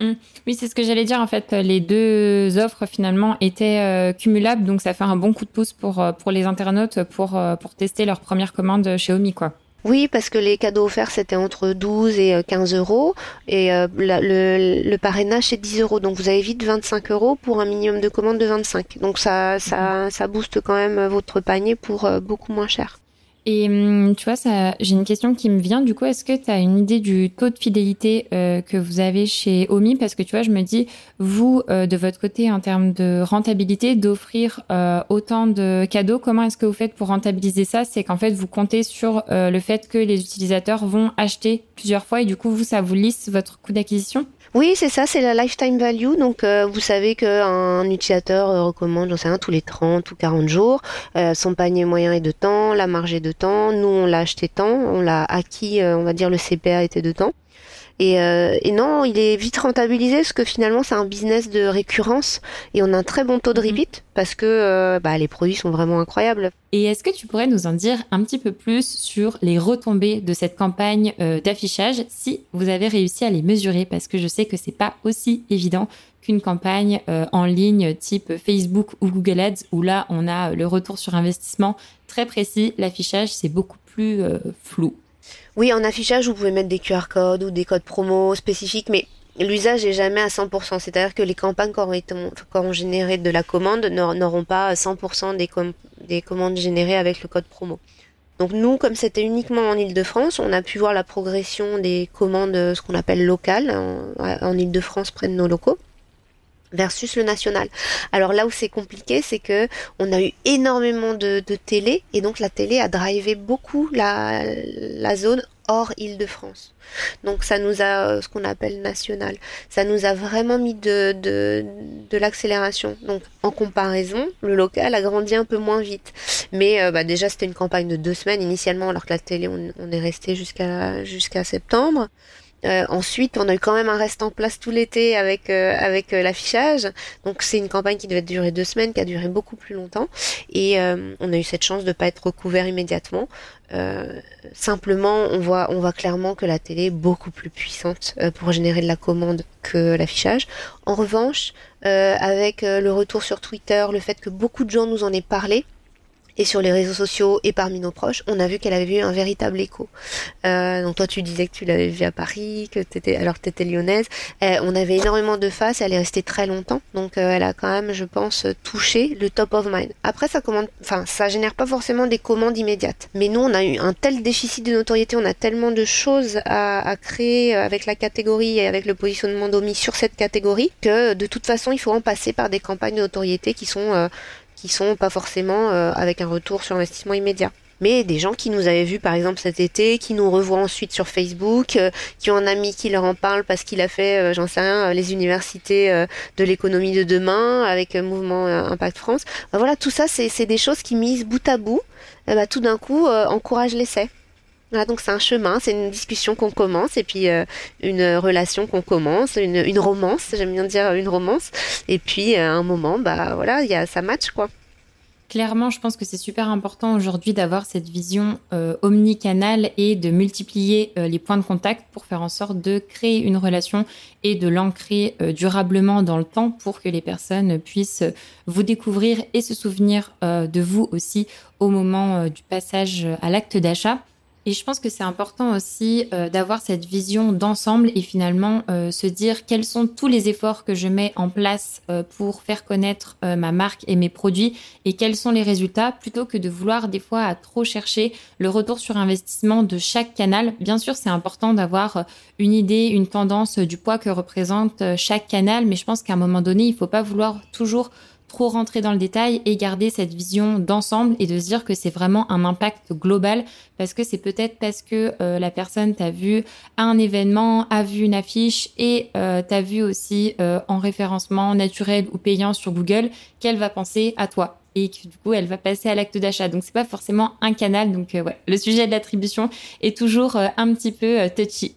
Mmh. Oui, c'est ce que j'allais dire. En fait, les deux offres finalement étaient euh, cumulables, donc ça fait un bon coup de pouce pour, euh, pour les internautes pour, pour tester leur première commande chez Omi, quoi. Oui, parce que les cadeaux offerts, c'était entre 12 et 15 euh, euros. Et euh, le, le, parrainage, c'est 10 euros. Donc vous avez vite 25 euros pour un minimum de commande de 25. Donc ça, ça, ça booste quand même votre panier pour euh, beaucoup moins cher. Et hum, tu vois, ça, j'ai une question qui me vient. Du coup, est-ce que tu as une idée du taux de fidélité euh, que vous avez chez Omi? Parce que tu vois, je me dis, vous, euh, de votre côté, en termes de rentabilité, d'offrir euh, autant de cadeaux, comment est-ce que vous faites pour rentabiliser ça? C'est qu'en fait, vous comptez sur le fait que les utilisateurs vont acheter plusieurs fois et du coup, vous, ça vous lisse votre coût d'acquisition? Oui, c'est ça, c'est la lifetime value. Donc, euh, vous savez qu'un utilisateur euh, recommande, j'en sais rien, tous les 30 ou 40 jours. Euh, son panier moyen est de temps, la marge est de temps. Nous, on l'a acheté temps, on l'a acquis, on va dire le CPA était de temps. Et, euh, et, non, il est vite rentabilisé parce que finalement c'est un business de récurrence et on a un très bon taux de mhm. repeat parce que euh, bah, les produits sont vraiment incroyables. Et est-ce que tu pourrais nous en dire un petit peu plus sur les retombées de cette campagne euh, d'affichage si vous avez réussi à les mesurer? Parce que je sais que c'est pas aussi évident qu'une campagne en ligne type Facebook ou Google Ads où là on a le retour sur investissement très précis. L'affichage c'est beaucoup plus flou. Oui, en affichage, vous pouvez mettre des QR codes ou des codes promo spécifiques, mais l'usage est jamais à 100%. C'est-à-dire que les campagnes qui auront, généré de la commande n'auront pas 100% des, des commandes générées avec le code promo. Donc nous, comme c'était uniquement en Ile-de-France, on a pu voir la progression des commandes, ce qu'on appelle locales, en Ile-de-France près de nos locaux versus le national. Alors là où c'est compliqué, c'est que on a eu énormément de, télé et donc la télé a drivé beaucoup la, zone hors Île-de-France. Donc ça nous a ce qu'on appelle national. Ça nous a vraiment mis de l'accélération. Donc en comparaison, le local a grandi un peu moins vite. Mais euh, bah, déjà c'était une campagne de deux semaines initialement alors que la télé on, on est resté jusqu'à jusqu'à septembre. Ensuite, on a eu quand même un reste en place tout l'été avec avec l'affichage. Donc c'est une campagne qui devait durer deux semaines, qui a duré beaucoup plus longtemps. Et on a eu cette chance de pas être recouvert immédiatement. simplement, on voit on voit clairement que la télé est beaucoup plus puissante pour générer de la commande que l'affichage. En revanche, avec le retour sur Twitter, le fait que beaucoup de gens nous en aient parlé, et sur les réseaux sociaux et parmi nos proches, on a vu qu'elle avait eu un véritable écho. Euh, donc toi, tu disais que tu l'avais vue à Paris, que t'étais alors que t'étais lyonnaise. Euh, on avait énormément de faces, elle est restée très longtemps, donc euh, elle a quand même, je pense, touché le top of mind. Après, ça commande, enfin, ça génère pas forcément des commandes immédiates. Mais nous, on a eu un tel déficit de notoriété, on a tellement de choses à, à créer avec la catégorie et avec le positionnement d'Omi sur cette catégorie que de toute façon, il faut en passer par des campagnes de notoriété qui sont euh, qui sont pas forcément euh, avec un retour sur investissement immédiat mais des gens qui nous avaient vus par exemple cet été, qui nous revoient ensuite sur Facebook, euh, qui ont un ami qui leur en parle parce qu'il a fait, euh, j'en sais rien, les universités de l'économie de demain avec Mouvement Impact France. Bah voilà, tout ça, c'est des choses qui mises bout à bout, eh bah, tout d'un coup encouragent l'essai. Donc c'est un chemin, c'est une discussion qu'on commence et puis une relation qu'on commence, une, romance, j'aime bien dire une romance. Et puis à un moment, bah voilà, il y a ça match quoi. Clairement, je pense que c'est super important aujourd'hui d'avoir cette vision euh, omnicanale et de multiplier euh, les points de contact pour faire en sorte de créer une relation et de l'ancrer euh, durablement dans le temps pour que les personnes puissent vous découvrir et se souvenir de vous aussi au moment du passage à l'acte d'achat. Et je pense que c'est important aussi euh, d'avoir cette vision d'ensemble et finalement euh, se dire quels sont tous les efforts que je mets en place euh, pour faire connaître ma marque et mes produits et quels sont les résultats plutôt que de vouloir des fois à trop chercher le retour sur investissement de chaque canal. Bien sûr, c'est important d'avoir une idée, une tendance du poids que représente chaque canal, mais je pense qu'à un moment donné, il ne faut pas vouloir toujours trop rentrer dans le détail et garder cette vision d'ensemble et de se dire que c'est vraiment un impact global parce que c'est peut-être parce que euh, la personne t'a vu à un événement, a vu une affiche et euh, t'a vu aussi euh, en référencement naturel ou payant sur Google qu'elle va penser à toi et que du coup elle va passer à l'acte d'achat. Donc c'est pas forcément un canal. Donc ouais, le sujet de l'attribution est toujours un petit peu touchy.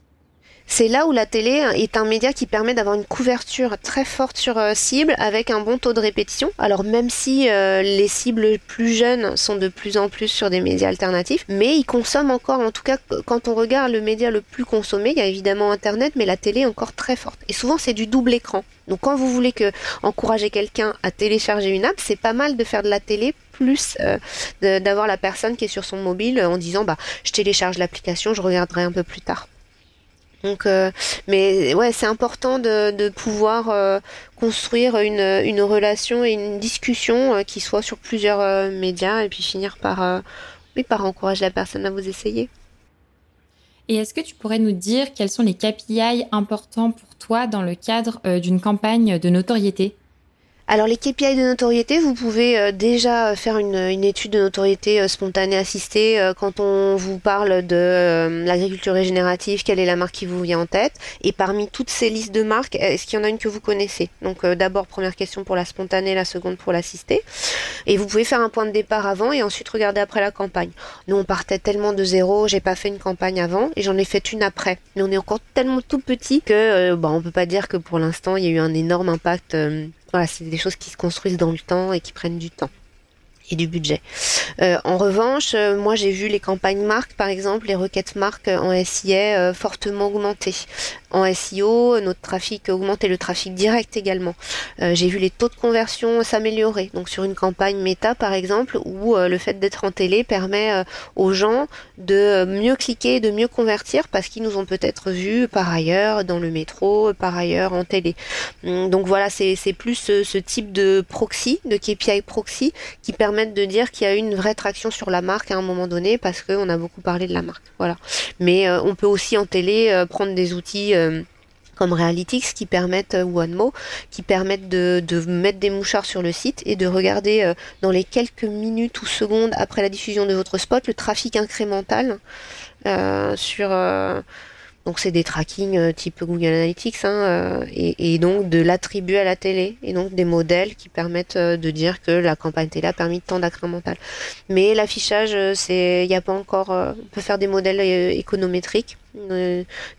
C'est là où la télé est un média qui permet d'avoir une couverture très forte sur euh, cible avec un bon taux de répétition. Alors même si euh, les cibles plus jeunes sont de plus en plus sur des médias alternatifs, mais ils consomment encore, en tout cas quand on regarde le média le plus consommé, il y a évidemment Internet, mais la télé est encore très forte. Et souvent c'est du double écran. Donc quand vous voulez encourager quelqu'un à télécharger une app, c'est pas mal de faire de la télé plus euh, d'avoir la personne qui est sur son mobile en disant bah je télécharge l'application, je regarderai un peu plus tard. Donc, euh, mais ouais, c'est important de, pouvoir euh, construire une, relation et une discussion euh, qui soit sur plusieurs médias et puis finir par, oui, par encourager la personne à vous essayer. Et est-ce que tu pourrais nous dire quels sont les KPI importants pour toi dans le cadre d'une campagne de notoriété? Alors les KPI de notoriété, vous pouvez euh, déjà faire une, étude de notoriété euh, spontanée assistée euh, quand on vous parle de l'agriculture régénérative, quelle est la marque qui vous vient en tête Et parmi toutes ces listes de marques, est-ce qu'il y en a une que vous connaissez? Donc d'abord première question pour la spontanée, la seconde pour l'assistée. Et vous pouvez faire un point de départ avant et ensuite regarder après la campagne. Nous on partait tellement de zéro, j'ai pas fait une campagne avant et j'en ai fait une après. Mais on est encore tellement tout petit que bon, on peut pas dire que pour l'instant il y a eu un énorme impact voilà, c'est des choses qui se construisent dans le temps et qui prennent du temps et du budget. Euh, en revanche, euh, moi j'ai vu les campagnes marques, par exemple, les requêtes marques en SIA euh, fortement augmenter. En SEO, notre trafic augmentait, le trafic direct également. j'ai vu les taux de conversion s'améliorer. Donc sur une campagne méta, par exemple, où le fait d'être en télé permet aux gens de mieux cliquer, de mieux convertir, parce qu'ils nous ont peut-être vus par ailleurs dans le métro, par ailleurs en télé. Hum, donc voilà, c'est plus ce, ce type de proxy, de KPI proxy, qui permet de dire qu'il y a eu une vraie traction sur la marque à un moment donné parce qu'on a beaucoup parlé de la marque. Voilà. Mais euh, on peut aussi en télé euh, prendre des outils euh, comme Realytics qui permettent ou OneMo qui permettent de, mettre des mouchards sur le site et de regarder dans les quelques minutes ou secondes après la diffusion de votre spot le trafic incrémental sur donc c'est des tracking euh, type Google Analytics hein, euh, et, donc de l'attribuer à la télé et donc des modèles qui permettent euh, de dire que la campagne télé a permis tant d'incrémental. Mais l'affichage, c'est il n'y a pas encore. on peut faire des modèles économétriques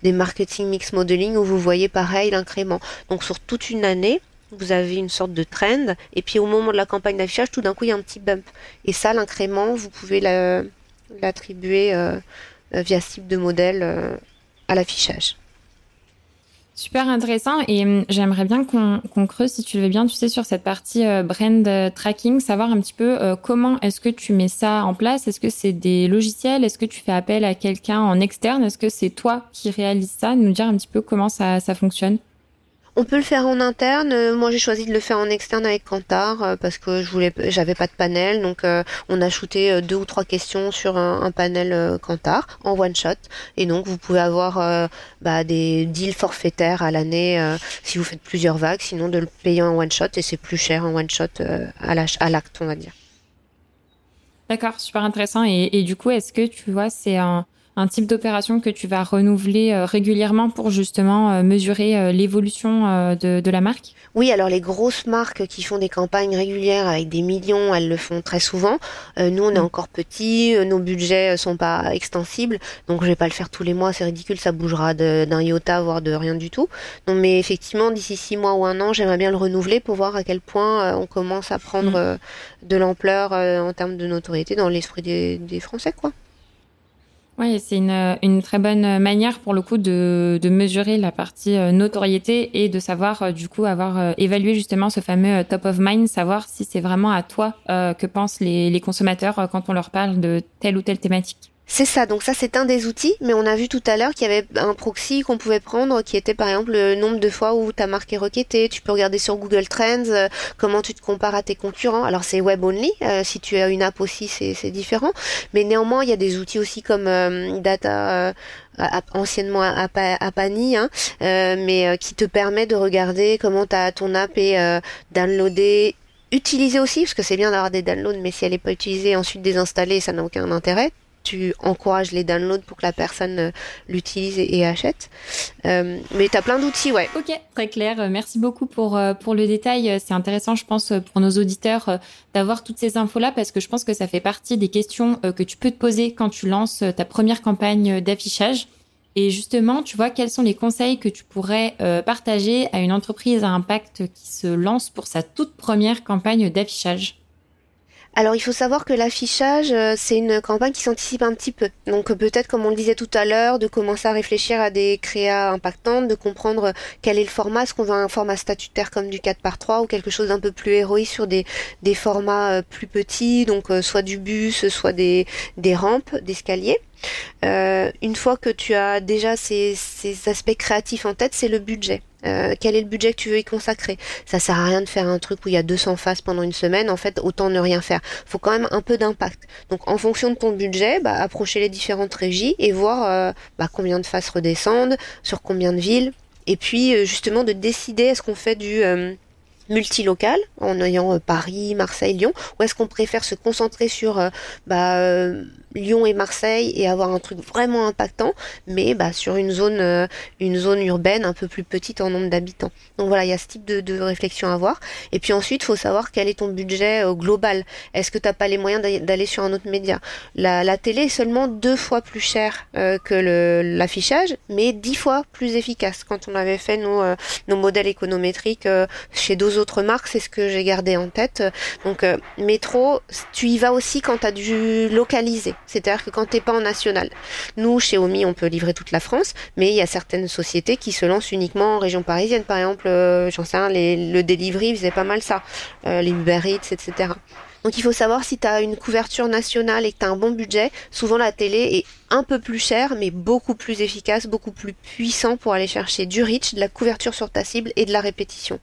des marketing mix modeling où vous voyez pareil l'incrément. Donc sur toute une année, vous avez une sorte de trend, et puis au moment de la campagne d'affichage, tout d'un coup, il y a un petit bump. Et ça, l'incrément, vous pouvez l'attribuer via ce type de modèle à l'affichage. Super intéressant et hum, j'aimerais bien qu'on creuse, si tu le veux bien, tu sais, sur cette partie euh, brand tracking, savoir un petit peu comment est-ce que tu mets ça en place? Est-ce que c'est des logiciels? Est-ce que tu fais appel à quelqu'un en externe? Est-ce que c'est toi qui réalises ça? Nous dire un petit peu comment ça, ça fonctionne. On peut le faire en interne. Euh, moi, j'ai choisi de le faire en externe avec Kantar euh, parce que je voulais, j'avais pas de panel, donc euh, on a shooté deux ou trois questions sur un, panel Kantar en one shot. Et donc, vous pouvez avoir bah, des deals forfaitaires à l'année si vous faites plusieurs vagues, sinon de le payer en one shot et c'est plus cher en one shot à l'acte, on va dire. D'accord, super intéressant. Et, et du coup, est-ce que tu vois, c'est un un type d'opération que tu vas renouveler euh, régulièrement pour justement euh, mesurer euh, l'évolution de, de, la marque? Oui, alors les grosses marques qui font des campagnes régulières avec des millions, elles le font très souvent. nous, on est mm. encore petits, nos budgets sont pas extensibles, donc je vais pas le faire tous les mois, c'est ridicule, ça bougera d'un iota, voire de rien du tout. Donc, mais effectivement, d'ici six mois ou un an, j'aimerais bien le renouveler pour voir à quel point on commence à prendre mm. de l'ampleur en termes de notoriété dans l'esprit des, des Français, quoi. Oui, c'est une, une, très bonne manière pour le coup de, de, mesurer la partie euh, notoriété et de savoir euh, du coup avoir euh, évalué justement ce fameux top of mind, savoir si c'est vraiment à toi que pensent les, les consommateurs quand on leur parle de telle ou telle thématique. C'est ça, donc ça c'est un des outils, mais on a vu tout à l'heure qu'il y avait un proxy qu'on pouvait prendre qui était par exemple le nombre de fois où ta marque est requêtée. Tu peux regarder sur Google Trends euh, comment tu te compares à tes concurrents. Alors c'est web only, euh, si tu as une app aussi c'est différent, mais néanmoins il y a des outils aussi comme euh, Data anciennement Apani, hein, mais qui te permet de regarder comment ta ton app est downloadée utiliser aussi, parce que c'est bien d'avoir des downloads, mais si elle n'est pas utilisée, ensuite désinstallée, ça n'a aucun intérêt tu encourages les downloads pour que la personne euh, l'utilise et, achète. Euh, mais tu as plein d'outils, ouais. Ok, très clair. Merci beaucoup pour, euh, pour le détail. C'est intéressant, je pense, pour nos auditeurs d'avoir toutes ces infos-là parce que je pense que ça fait partie des questions que tu peux te poser quand tu lances ta première campagne d'affichage. Et justement, tu vois, quels sont les conseils que tu pourrais partager à une entreprise à impact qui se lance pour sa toute première campagne d'affichage? Alors il faut savoir que l'affichage, euh, c'est une campagne qui s'anticipe un petit peu. Donc peut-être, comme on le disait tout à l'heure, de commencer à réfléchir à des créas impactantes, de comprendre quel est le format, est-ce qu'on veut un format statutaire comme du 4 par 3 ou quelque chose d'un peu plus héroïque sur des, des formats euh, plus petits, donc euh, soit du bus, soit des, des rampes, d'escalier. Euh, une fois que tu as déjà ces, ces aspects créatifs en tête, c'est le budget. Euh, quel est le budget que tu veux y consacrer? Ça sert à rien de faire un truc où il y a 200 faces pendant une semaine. En fait, autant ne rien faire. Faut quand même un peu d'impact. Donc, en fonction de ton budget, bah, approcher les différentes régies et voir euh, bah, combien de faces redescendent, sur combien de villes. Et puis, euh, justement, de décider est-ce qu'on fait du multilocal en ayant Paris, Marseille, Lyon, ou est-ce qu'on préfère se concentrer sur bah, Lyon et Marseille et avoir un truc vraiment impactant, mais bah, sur une zone, euh, une zone urbaine un peu plus petite en nombre d'habitants? Donc voilà, il y a ce type de, de réflexion à avoir. Et puis ensuite, il faut savoir quel est ton budget euh, global. Est-ce que tu n'as pas les moyens d'aller sur un autre média? La, la, télé est seulement deux fois plus chère euh, que l'affichage, mais dix fois plus efficace. Quand on avait fait nos, nos modèles économétriques chez deux autres marques, c'est ce que j'ai gardé en tête. Donc métro, tu y vas aussi quand tu as dû localiser. C'est-à-dire que quand t'es pas en national, nous chez Omi on peut livrer toute la France, mais il y a certaines sociétés qui se lancent uniquement en région parisienne. Par exemple, euh, j'en sais rien, le delivery faisait pas mal ça, euh, les Uber Eats, etc. Donc il faut savoir si tu as une couverture nationale et que tu as un bon budget, souvent la télé est un peu plus chère mais beaucoup plus efficace, beaucoup plus puissant pour aller chercher du reach, de la couverture sur ta cible et de la répétition.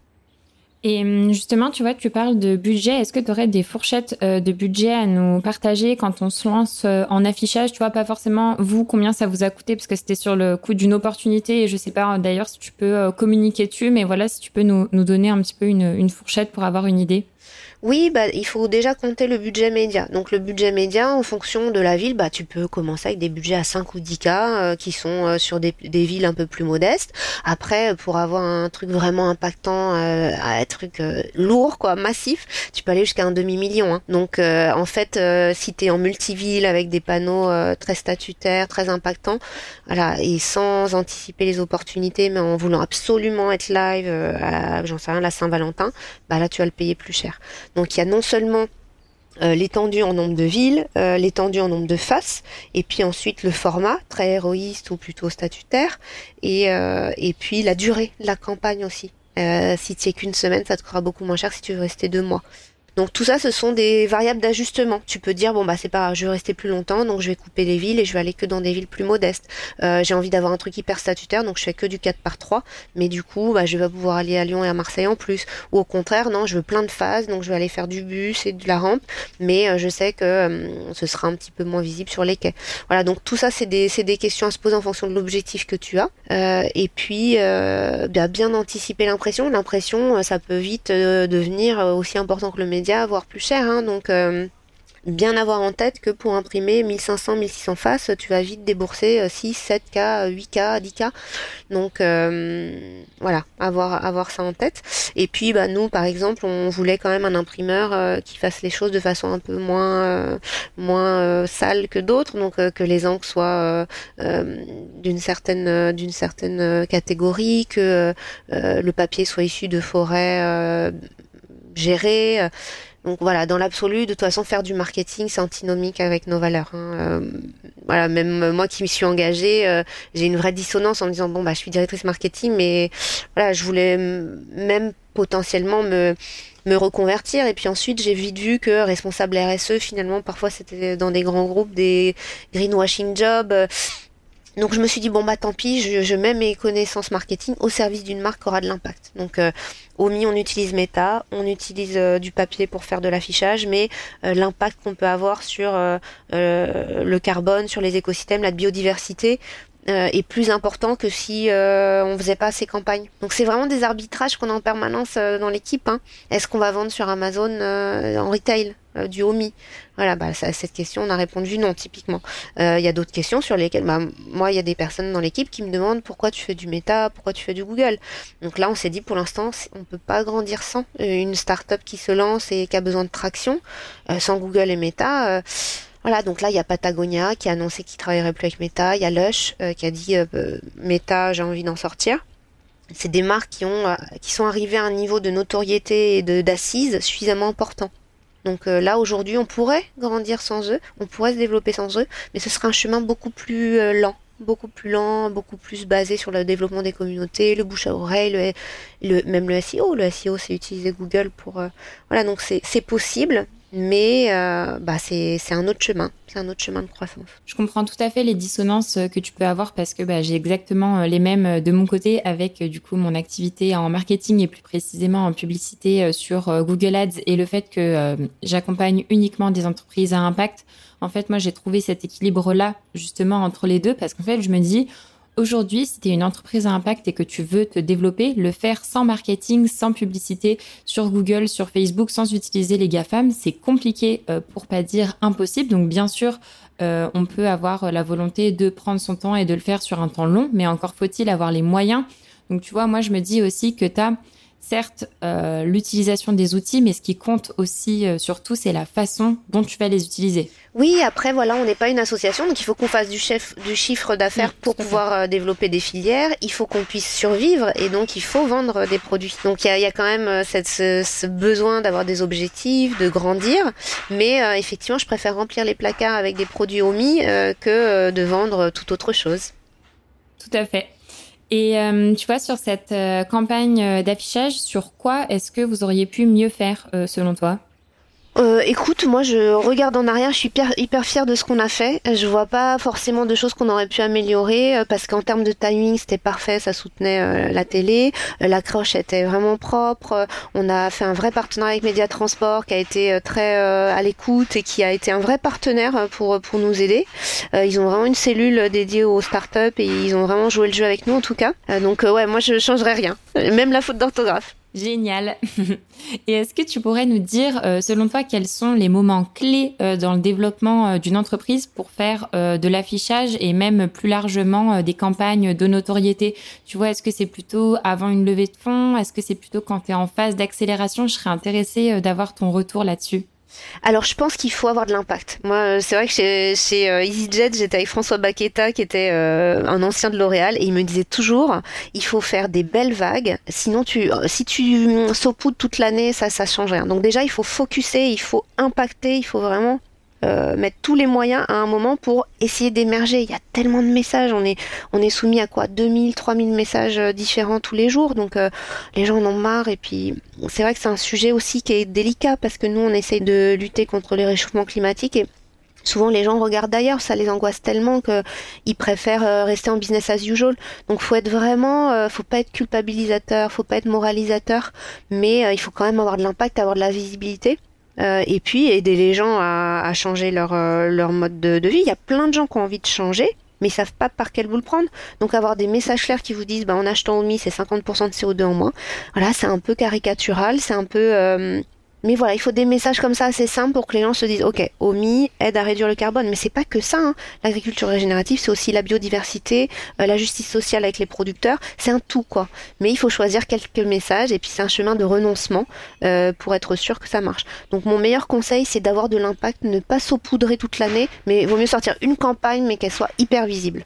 Et hum, justement, tu vois, tu parles de budget. Est-ce que tu aurais des fourchettes euh, de budget à nous partager quand on se lance euh, en affichage? Tu vois, pas forcément vous, combien ça vous a coûté, parce que c'était sur le coût d'une opportunité. Et je sais pas d'ailleurs si tu peux euh, communiquer dessus, mais voilà, si tu peux nous, nous donner un petit peu une, une fourchette pour avoir une idée. Oui, bah, il faut déjà compter le budget média. Donc le budget média, en fonction de la ville, bah, tu peux commencer avec des budgets à 5 ou 10 k euh, qui sont euh, sur des, villes un peu plus modestes. Après, pour avoir un truc vraiment impactant, euh, un truc lourd, quoi, massif, tu peux aller jusqu'à un demi-million. Hein. Donc en fait, si tu es en multiville avec des panneaux très statutaires, très impactants, voilà, et sans anticiper les opportunités, mais en voulant absolument être live, j'en sais rien, la Saint-Valentin, bah là tu vas le payer plus cher. Donc il y a non seulement euh, l'étendue en nombre de villes, euh, l'étendue en nombre de faces, et puis ensuite le format, très héroïste ou plutôt statutaire, et, euh, et puis la durée de la campagne aussi. si tu es qu'une semaine, ça te coûtera beaucoup moins cher si tu veux rester deux mois. Donc tout ça, ce sont des variables d'ajustement. Tu peux dire bon bah c'est pas, je vais rester plus longtemps, donc je vais couper les villes et je vais aller que dans des villes plus modestes. Euh, j'ai envie d'avoir un truc hyper statutaire, donc je fais que du 4 par 3 mais du coup bah je vais pouvoir aller à Lyon et à Marseille en plus. Ou au contraire, non, je veux plein de phases, donc je vais aller faire du bus et de la rampe, mais euh, je sais que euh, ce sera un petit peu moins visible sur les quais. Voilà, donc tout ça c'est des, des questions à se poser en fonction de l'objectif que tu as. et puis bah, bien anticiper l'impression. L'impression, ça peut vite devenir aussi important que le média voire plus cher. Hein, donc euh, bien avoir en tête que pour imprimer 1500, 1600 faces, tu vas vite débourser 6, 7K, 8K, 10K. Donc euh, voilà, avoir, avoir ça en tête. Et puis bah, nous, par exemple, on voulait quand même un imprimeur euh, qui fasse les choses de façon un peu moins, moins sale que d'autres, donc que les encres soient d'une certaine, d'une certaine catégorie, que le papier soit issu de forêts gérées donc voilà, dans l'absolu, de toute façon, faire du marketing, c'est antinomique avec nos valeurs. Hein. Euh, voilà, même moi qui m'y suis engagée, euh, j'ai une vraie dissonance en me disant bon bah je suis directrice marketing, mais voilà, je voulais même potentiellement me me reconvertir et puis ensuite j'ai vite vu que responsable RSE finalement parfois c'était dans des grands groupes des greenwashing jobs donc je me suis dit bon bah tant pis, je, mets mes connaissances marketing au service d'une marque qui aura de l'impact. Donc euh, au Mi on utilise Meta, on utilise euh, du papier pour faire de l'affichage, mais euh, l'impact qu'on peut avoir sur le carbone, sur les écosystèmes, la biodiversité, est plus important que si euh, on faisait pas ces campagnes. Donc c'est vraiment des arbitrages qu'on a en permanence dans l'équipe. Hein. Est-ce qu'on va vendre sur Amazon en retail euh, du HOMI Voilà, bah, à cette question, on a répondu non, typiquement. Euh, il y a d'autres questions sur lesquelles, bah, moi, il y a des personnes dans l'équipe qui me demandent pourquoi tu fais du Meta, pourquoi tu fais du Google? Donc là, on s'est dit, pour l'instant, on peut pas grandir sans euh, une start-up qui se lance et qui a besoin de traction, sans Google et Meta. Voilà, donc là, il y a Patagonia qui a annoncé qu'il travaillerait plus avec Meta. Il y a Lush qui a dit Meta, j'ai envie d'en sortir. C'est des marques qui ont, qui sont arrivées à un niveau de notoriété et d'assises suffisamment important donc euh, là aujourd'hui on pourrait grandir sans eux, on pourrait se développer sans eux, mais ce serait un chemin beaucoup plus euh, lent beaucoup plus lent, beaucoup plus basé sur le développement des communautés, le bouche à oreille, le, même le SEO. Le SEO, c'est utiliser Google pour... Euh, voilà, donc c'est possible, mais euh, bah c'est un autre chemin, c'est un autre chemin de croissance. Je comprends tout à fait les dissonances euh, que tu peux avoir parce que bah, j'ai exactement euh, les mêmes de mon côté avec du coup mon activité en marketing et plus précisément en publicité sur Google Ads et le fait que j'accompagne uniquement des entreprises à impact. En fait, moi j'ai trouvé cet équilibre là justement entre les deux parce qu'en fait je me dis Aujourd'hui, si tu es une entreprise à impact et que tu veux te développer, le faire sans marketing, sans publicité sur Google, sur Facebook, sans utiliser les GAFAM, c'est compliqué euh, pour pas dire impossible. Donc bien sûr, euh, on peut avoir la volonté de prendre son temps et de le faire sur un temps long, mais encore faut-il avoir les moyens. Donc tu vois, moi je me dis aussi que tu as certes euh, l'utilisation des outils, mais ce qui compte aussi euh, surtout, c'est la façon dont tu vas les utiliser. Oui, après voilà, on n'est pas une association, donc il faut qu'on fasse du, chef, du chiffre d'affaires pour pouvoir euh, développer des filières. Il faut qu'on puisse survivre et donc il faut vendre des produits. Donc il y a, y a, quand même cette, ce, ce besoin d'avoir des objectifs, de grandir, mais effectivement, je préfère remplir les placards avec des produits omis que de vendre toute autre chose. Tout à fait. Et euh, tu vois, sur cette euh, campagne euh, d'affichage, sur quoi est-ce que vous auriez pu mieux faire selon toi? Euh, écoute, moi je regarde en arrière, je suis hyper, hyper fière de ce qu'on a fait. Je vois pas forcément de choses qu'on aurait pu améliorer euh, parce qu'en termes de timing c'était parfait, ça soutenait euh, la télé, l'accroche était vraiment propre. On a fait un vrai partenariat avec Média Transport qui a été très à l'écoute et qui a été un vrai partenaire pour pour nous aider. ils ont vraiment une cellule dédiée aux startups et ils ont vraiment joué le jeu avec nous en tout cas. donc ouais, moi je changerais rien, même la faute d'orthographe. Génial. <laughs> Et est-ce que tu pourrais nous dire, euh, selon toi, quels sont les moments clés euh, dans le développement euh, d'une entreprise pour faire de l'affichage et même plus largement des campagnes de notoriété? Tu vois, est-ce que c'est plutôt avant une levée de fonds? Est-ce que c'est plutôt quand tu es en phase d'accélération? Je serais intéressée d'avoir ton retour là-dessus. Alors je pense qu'il faut avoir de l'impact. Moi, euh, c'est vrai que chez, euh, EasyJet, j'étais avec François Baqueta, qui était euh, un ancien de L'Oréal, et il me disait toujours, il faut faire des belles vagues, sinon tu, si tu saupoudres toute l'année, ça, ça change rien. Donc déjà, il faut focuser, il faut impacter, il faut vraiment euh, mettre tous les moyens à un moment pour essayer d'émerger. Il y a tellement de messages, on est, soumis à quoi? 2000, 3000 messages euh, différents tous les jours, donc euh, les gens en ont marre. Et puis c'est vrai que c'est un sujet aussi qui est délicat parce que nous on essaye de lutter contre les réchauffements climatiques et Souvent, les gens regardent d'ailleurs, ça les angoisse tellement qu'ils préfèrent rester en business as usual. Donc, faut être vraiment, faut pas être culpabilisateur, faut pas être moralisateur, mais il faut quand même avoir de l'impact, avoir de la visibilité. Euh, et puis aider les gens à, changer leur, euh, leur mode de, vie. Il y a plein de gens qui ont envie de changer, mais ils savent pas par quel bout le prendre. Donc avoir des messages clairs qui vous disent bah, en achetant Omi c'est 50% de CO2 en moins. Voilà, c'est un peu caricatural, c'est un peu euh, mais voilà, il faut des messages comme ça assez simples pour que les gens se disent, ok, OMI aide à réduire le carbone. Mais c'est pas que ça. Hein. L'agriculture régénérative, c'est aussi la biodiversité, euh, la justice sociale avec les producteurs. C'est un tout, quoi. Mais il faut choisir quelques messages et puis c'est un chemin de renoncement euh, pour être sûr que ça marche. Donc mon meilleur conseil, c'est d'avoir de l'impact, ne pas saupoudrer toute l'année, mais il vaut mieux sortir une campagne, mais qu'elle soit hyper visible.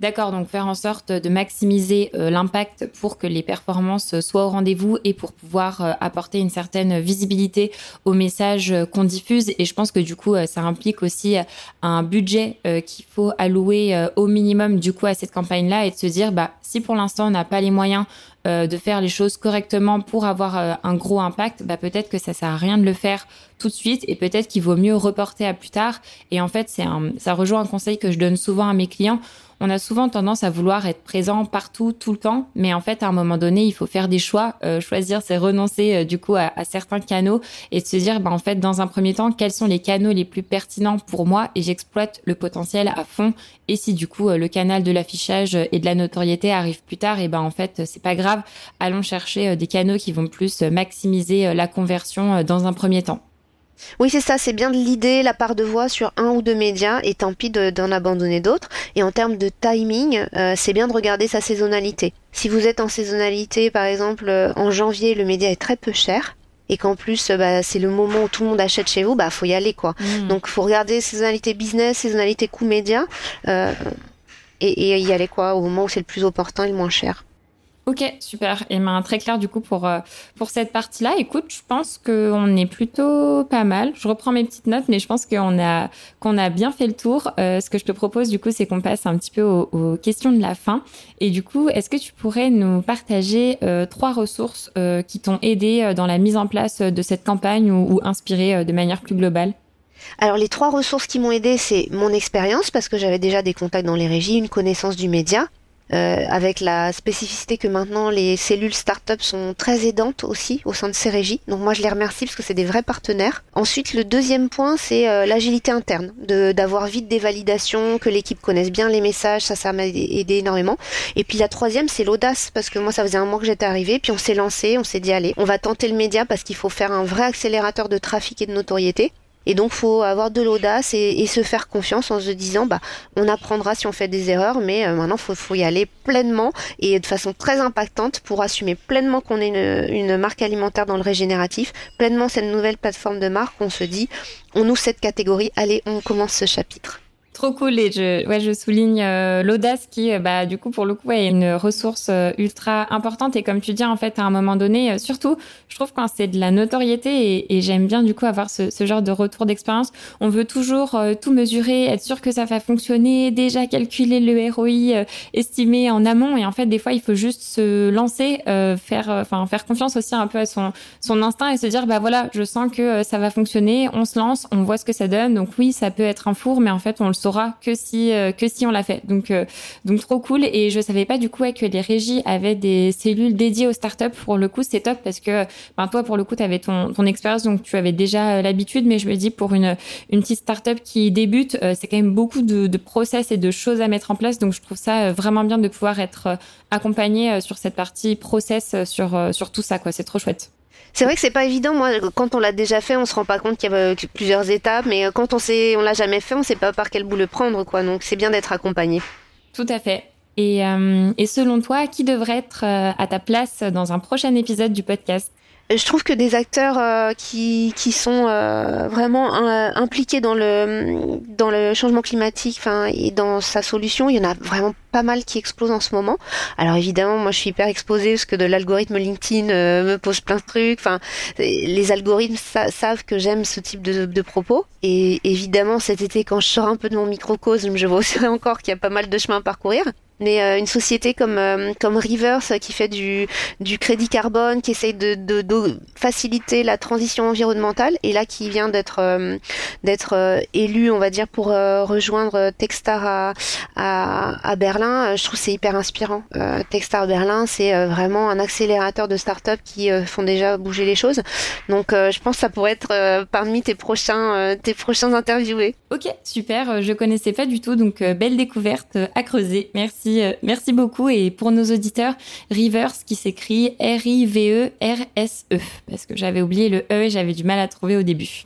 D'accord, donc faire en sorte de maximiser euh, l'impact pour que les performances soient au rendez-vous et pour pouvoir euh, apporter une certaine visibilité au message qu'on diffuse. Et je pense que du coup, euh, ça implique aussi un budget qu'il faut allouer au minimum du coup à cette campagne-là et de se dire, bah si pour l'instant on n'a pas les moyens de faire les choses correctement pour avoir un gros impact, bah peut-être que ça sert à rien de le faire tout de suite et peut-être qu'il vaut mieux reporter à plus tard. Et en fait, c'est ça rejoint un conseil que je donne souvent à mes clients on a souvent tendance à vouloir être présent partout, tout le temps, mais en fait, à un moment donné, il faut faire des choix. Euh, choisir, c'est renoncer euh, du coup à, certains canaux et se dire, bah, en fait, dans un premier temps, quels sont les canaux les plus pertinents pour moi et j'exploite le potentiel à fond. Et si du coup euh, le canal de l'affichage et de la notoriété arrive plus tard, et ben en fait, c'est pas grave. Allons chercher des canaux qui vont plus maximiser la conversion dans un premier temps. Oui, c'est ça, c'est bien de l'idée, la part de voix sur un ou deux médias, et tant pis d'en abandonner d'autres. Et en termes de timing, euh, c'est bien de regarder sa saisonnalité. Si vous êtes en saisonnalité, par exemple, euh, en janvier, le média est très peu cher, et qu'en plus euh, bah, c'est le moment où tout le monde achète chez vous, bah faut y aller quoi. Donc, mmh. Donc faut regarder saisonnalité business, saisonnalité coût média, et, et y aller quoi au moment où c'est le plus opportun et le moins cher. Ok, super. Et ben très clair du coup pour euh, pour cette partie-là. Écoute, je pense qu'on est plutôt pas mal. Je reprends mes petites notes, mais je pense qu'on a qu'on a bien fait le tour. Euh, ce que je te propose du coup, c'est qu'on passe un petit peu aux, questions de la fin. Et du coup, est-ce que tu pourrais nous partager euh, trois ressources qui t'ont aidé dans la mise en place de cette campagne ou, ou inspiré de manière plus globale? Alors les trois ressources qui m'ont aidé, c'est mon expérience parce que j'avais déjà des contacts dans les régies, une connaissance du média, euh, avec la spécificité que maintenant les cellules start-up sont très aidantes aussi au sein de ces régies. Donc moi je les remercie parce que c'est des vrais partenaires. Ensuite le deuxième point c'est euh, l'agilité interne, d'avoir vite des validations, que l'équipe connaisse bien les messages, ça ça m'a aidé énormément. Et puis la troisième c'est l'audace parce que moi ça faisait un mois que j'étais arrivée, puis on s'est lancé, on s'est dit allez on va tenter le média parce qu'il faut faire un vrai accélérateur de trafic et de notoriété. Et donc, faut avoir de l'audace et, se faire confiance en se disant, bah, on apprendra si on fait des erreurs, mais euh, maintenant, faut, faut y aller pleinement et de façon très impactante pour assumer pleinement qu'on est une, une, marque alimentaire dans le régénératif, pleinement cette nouvelle plateforme de marque. On se dit, on ouvre cette catégorie, allez, on commence ce chapitre. Trop cool et je, ouais, je souligne euh, l'audace qui, euh, bah, du coup, pour le coup, est une ressource euh, ultra importante. Et comme tu dis, en fait, à un moment donné, surtout, je trouve quand c'est de la notoriété et, j'aime bien du coup avoir ce, genre de retour d'expérience, on veut toujours tout mesurer, être sûr que ça va fonctionner, déjà calculer le ROI estimé en amont. Et en fait, des fois, il faut juste se lancer, faire, enfin, faire confiance aussi un peu à son son instinct et se dire, bah voilà, je sens que ça va fonctionner, on se lance, on voit ce que ça donne, donc oui, ça peut être un four, mais en fait, on le saura que si que si on l'a fait. Donc donc trop cool. Et je savais pas du coup que les régies avaient des cellules dédiées aux startups. Pour le coup, c'est top parce que ben, toi, pour le coup, tu avais ton, ton expérience, donc tu avais déjà l'habitude. Mais je me dis, pour une, une petite startup qui débute, c'est quand même beaucoup de, de process et de choses à mettre en place. Donc je trouve ça vraiment bien de pouvoir être accompagné sur cette partie process, sur, sur tout ça. quoi. C'est trop chouette. C'est vrai que c'est pas évident. Moi, quand on l'a déjà fait, on se rend pas compte qu'il y a plusieurs étapes. Mais quand on sait, on l'a jamais fait, on sait pas par quel bout le prendre, quoi. Donc c'est bien d'être accompagné. Tout à fait. Et, euh, et, selon toi, qui devrait être euh, à ta place dans un prochain épisode du podcast? Je trouve que des acteurs euh, qui, qui sont euh, vraiment euh, impliqués dans le dans le changement climatique et dans sa solution il y en a vraiment pas mal qui explosent en ce moment. Alors évidemment moi je suis hyper exposée parce que de l'algorithme LinkedIn me pose plein de trucs. Enfin les algorithmes savent que j'aime ce type de, de, propos. Et évidemment cet été quand je sors un peu de mon microcosme je vois aussi <laughs> encore qu'il y a pas mal de chemin à parcourir mais euh, une société comme euh, comme Rivers qui fait du du crédit carbone, qui essaye de, de, de faciliter la transition environnementale et là qui vient d'être euh, d'être élu, on va dire, pour rejoindre Techstar à, à, à Berlin. Je trouve c'est hyper inspirant. Techstar Berlin, c'est vraiment un accélérateur de start-up qui font déjà bouger les choses. Donc je pense que ça pourrait être parmi tes prochains tes prochains interviewés. Ok, super. Je connaissais pas du tout, donc belle découverte à creuser. Merci. Euh, merci, beaucoup. Et pour nos auditeurs, Rivers qui s'écrit R-I-V-E-R-S-E, e, parce que j'avais oublié le E et j'avais du mal à trouver au début.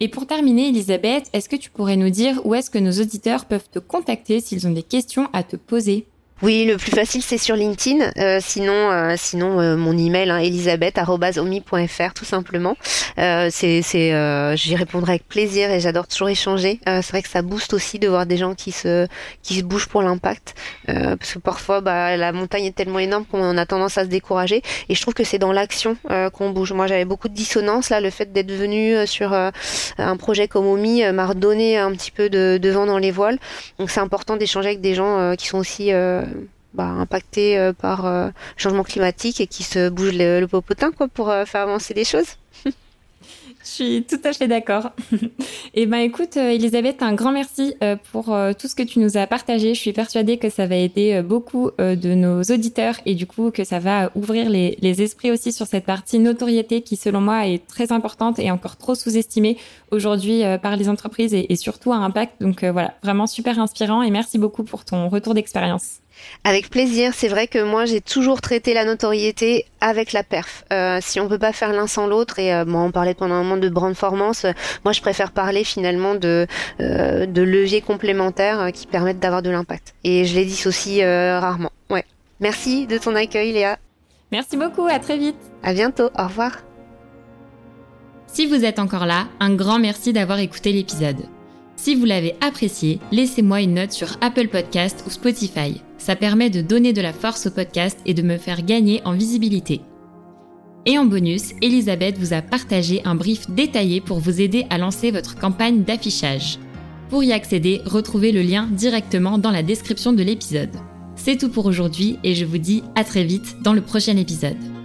Et pour terminer, Elisabeth, est-ce que tu pourrais nous dire où est-ce que nos auditeurs peuvent te contacter s'ils ont des questions à te poser? Oui, le plus facile c'est sur LinkedIn. Euh, sinon, euh, sinon euh, mon email hein, elisabeth@omi.fr tout simplement. c'est, c'est, j'y répondrai avec plaisir et j'adore toujours échanger. c'est vrai que ça booste aussi de voir des gens qui se, qui se bougent pour l'impact, parce que parfois, bah, la montagne est tellement énorme qu'on a tendance à se décourager. Et je trouve que c'est dans l'action qu'on bouge. Moi, j'avais beaucoup de dissonance là. Le fait d'être venu sur un projet comme Omi m'a redonné un petit peu de, de, vent dans les voiles. Donc c'est important d'échanger avec des gens qui sont aussi bah, impactés euh, par le euh, changement climatique et qui se bougent le, popotin quoi pour euh, faire avancer les choses. <laughs> Je suis tout à fait d'accord. <laughs> eh ben écoute, Elisabeth, un grand merci pour tout ce que tu nous as partagé. Je suis persuadée que ça va aider beaucoup de nos auditeurs et du coup que ça va ouvrir les, les, esprits aussi sur cette partie notoriété qui, selon moi, est très importante et encore trop sous-estimée aujourd'hui par les entreprises et, et, surtout à impact. Donc voilà, vraiment super inspirant et merci beaucoup pour ton retour d'expérience. Avec plaisir. C'est vrai que moi, j'ai toujours traité la notoriété avec la perf. Euh, si on peut pas faire l'un sans l'autre, et euh, on parlait pendant un moment de brandformance, euh, moi, je préfère parler finalement de, de leviers complémentaires qui permettent d'avoir de l'impact. Et je les dissocie rarement. Ouais. Merci de ton accueil, Léa. Merci beaucoup. À très vite. À bientôt. Au revoir. Si vous êtes encore là, un grand merci d'avoir écouté l'épisode. Si vous l'avez apprécié, laissez-moi une note sur Apple Podcast ou Spotify. Ça permet de donner de la force au podcast et de me faire gagner en visibilité. Et en bonus, Elisabeth vous a partagé un brief détaillé pour vous aider à lancer votre campagne d'affichage. Pour y accéder, retrouvez le lien directement dans la description de l'épisode. C'est tout pour aujourd'hui et je vous dis à très vite dans le prochain épisode.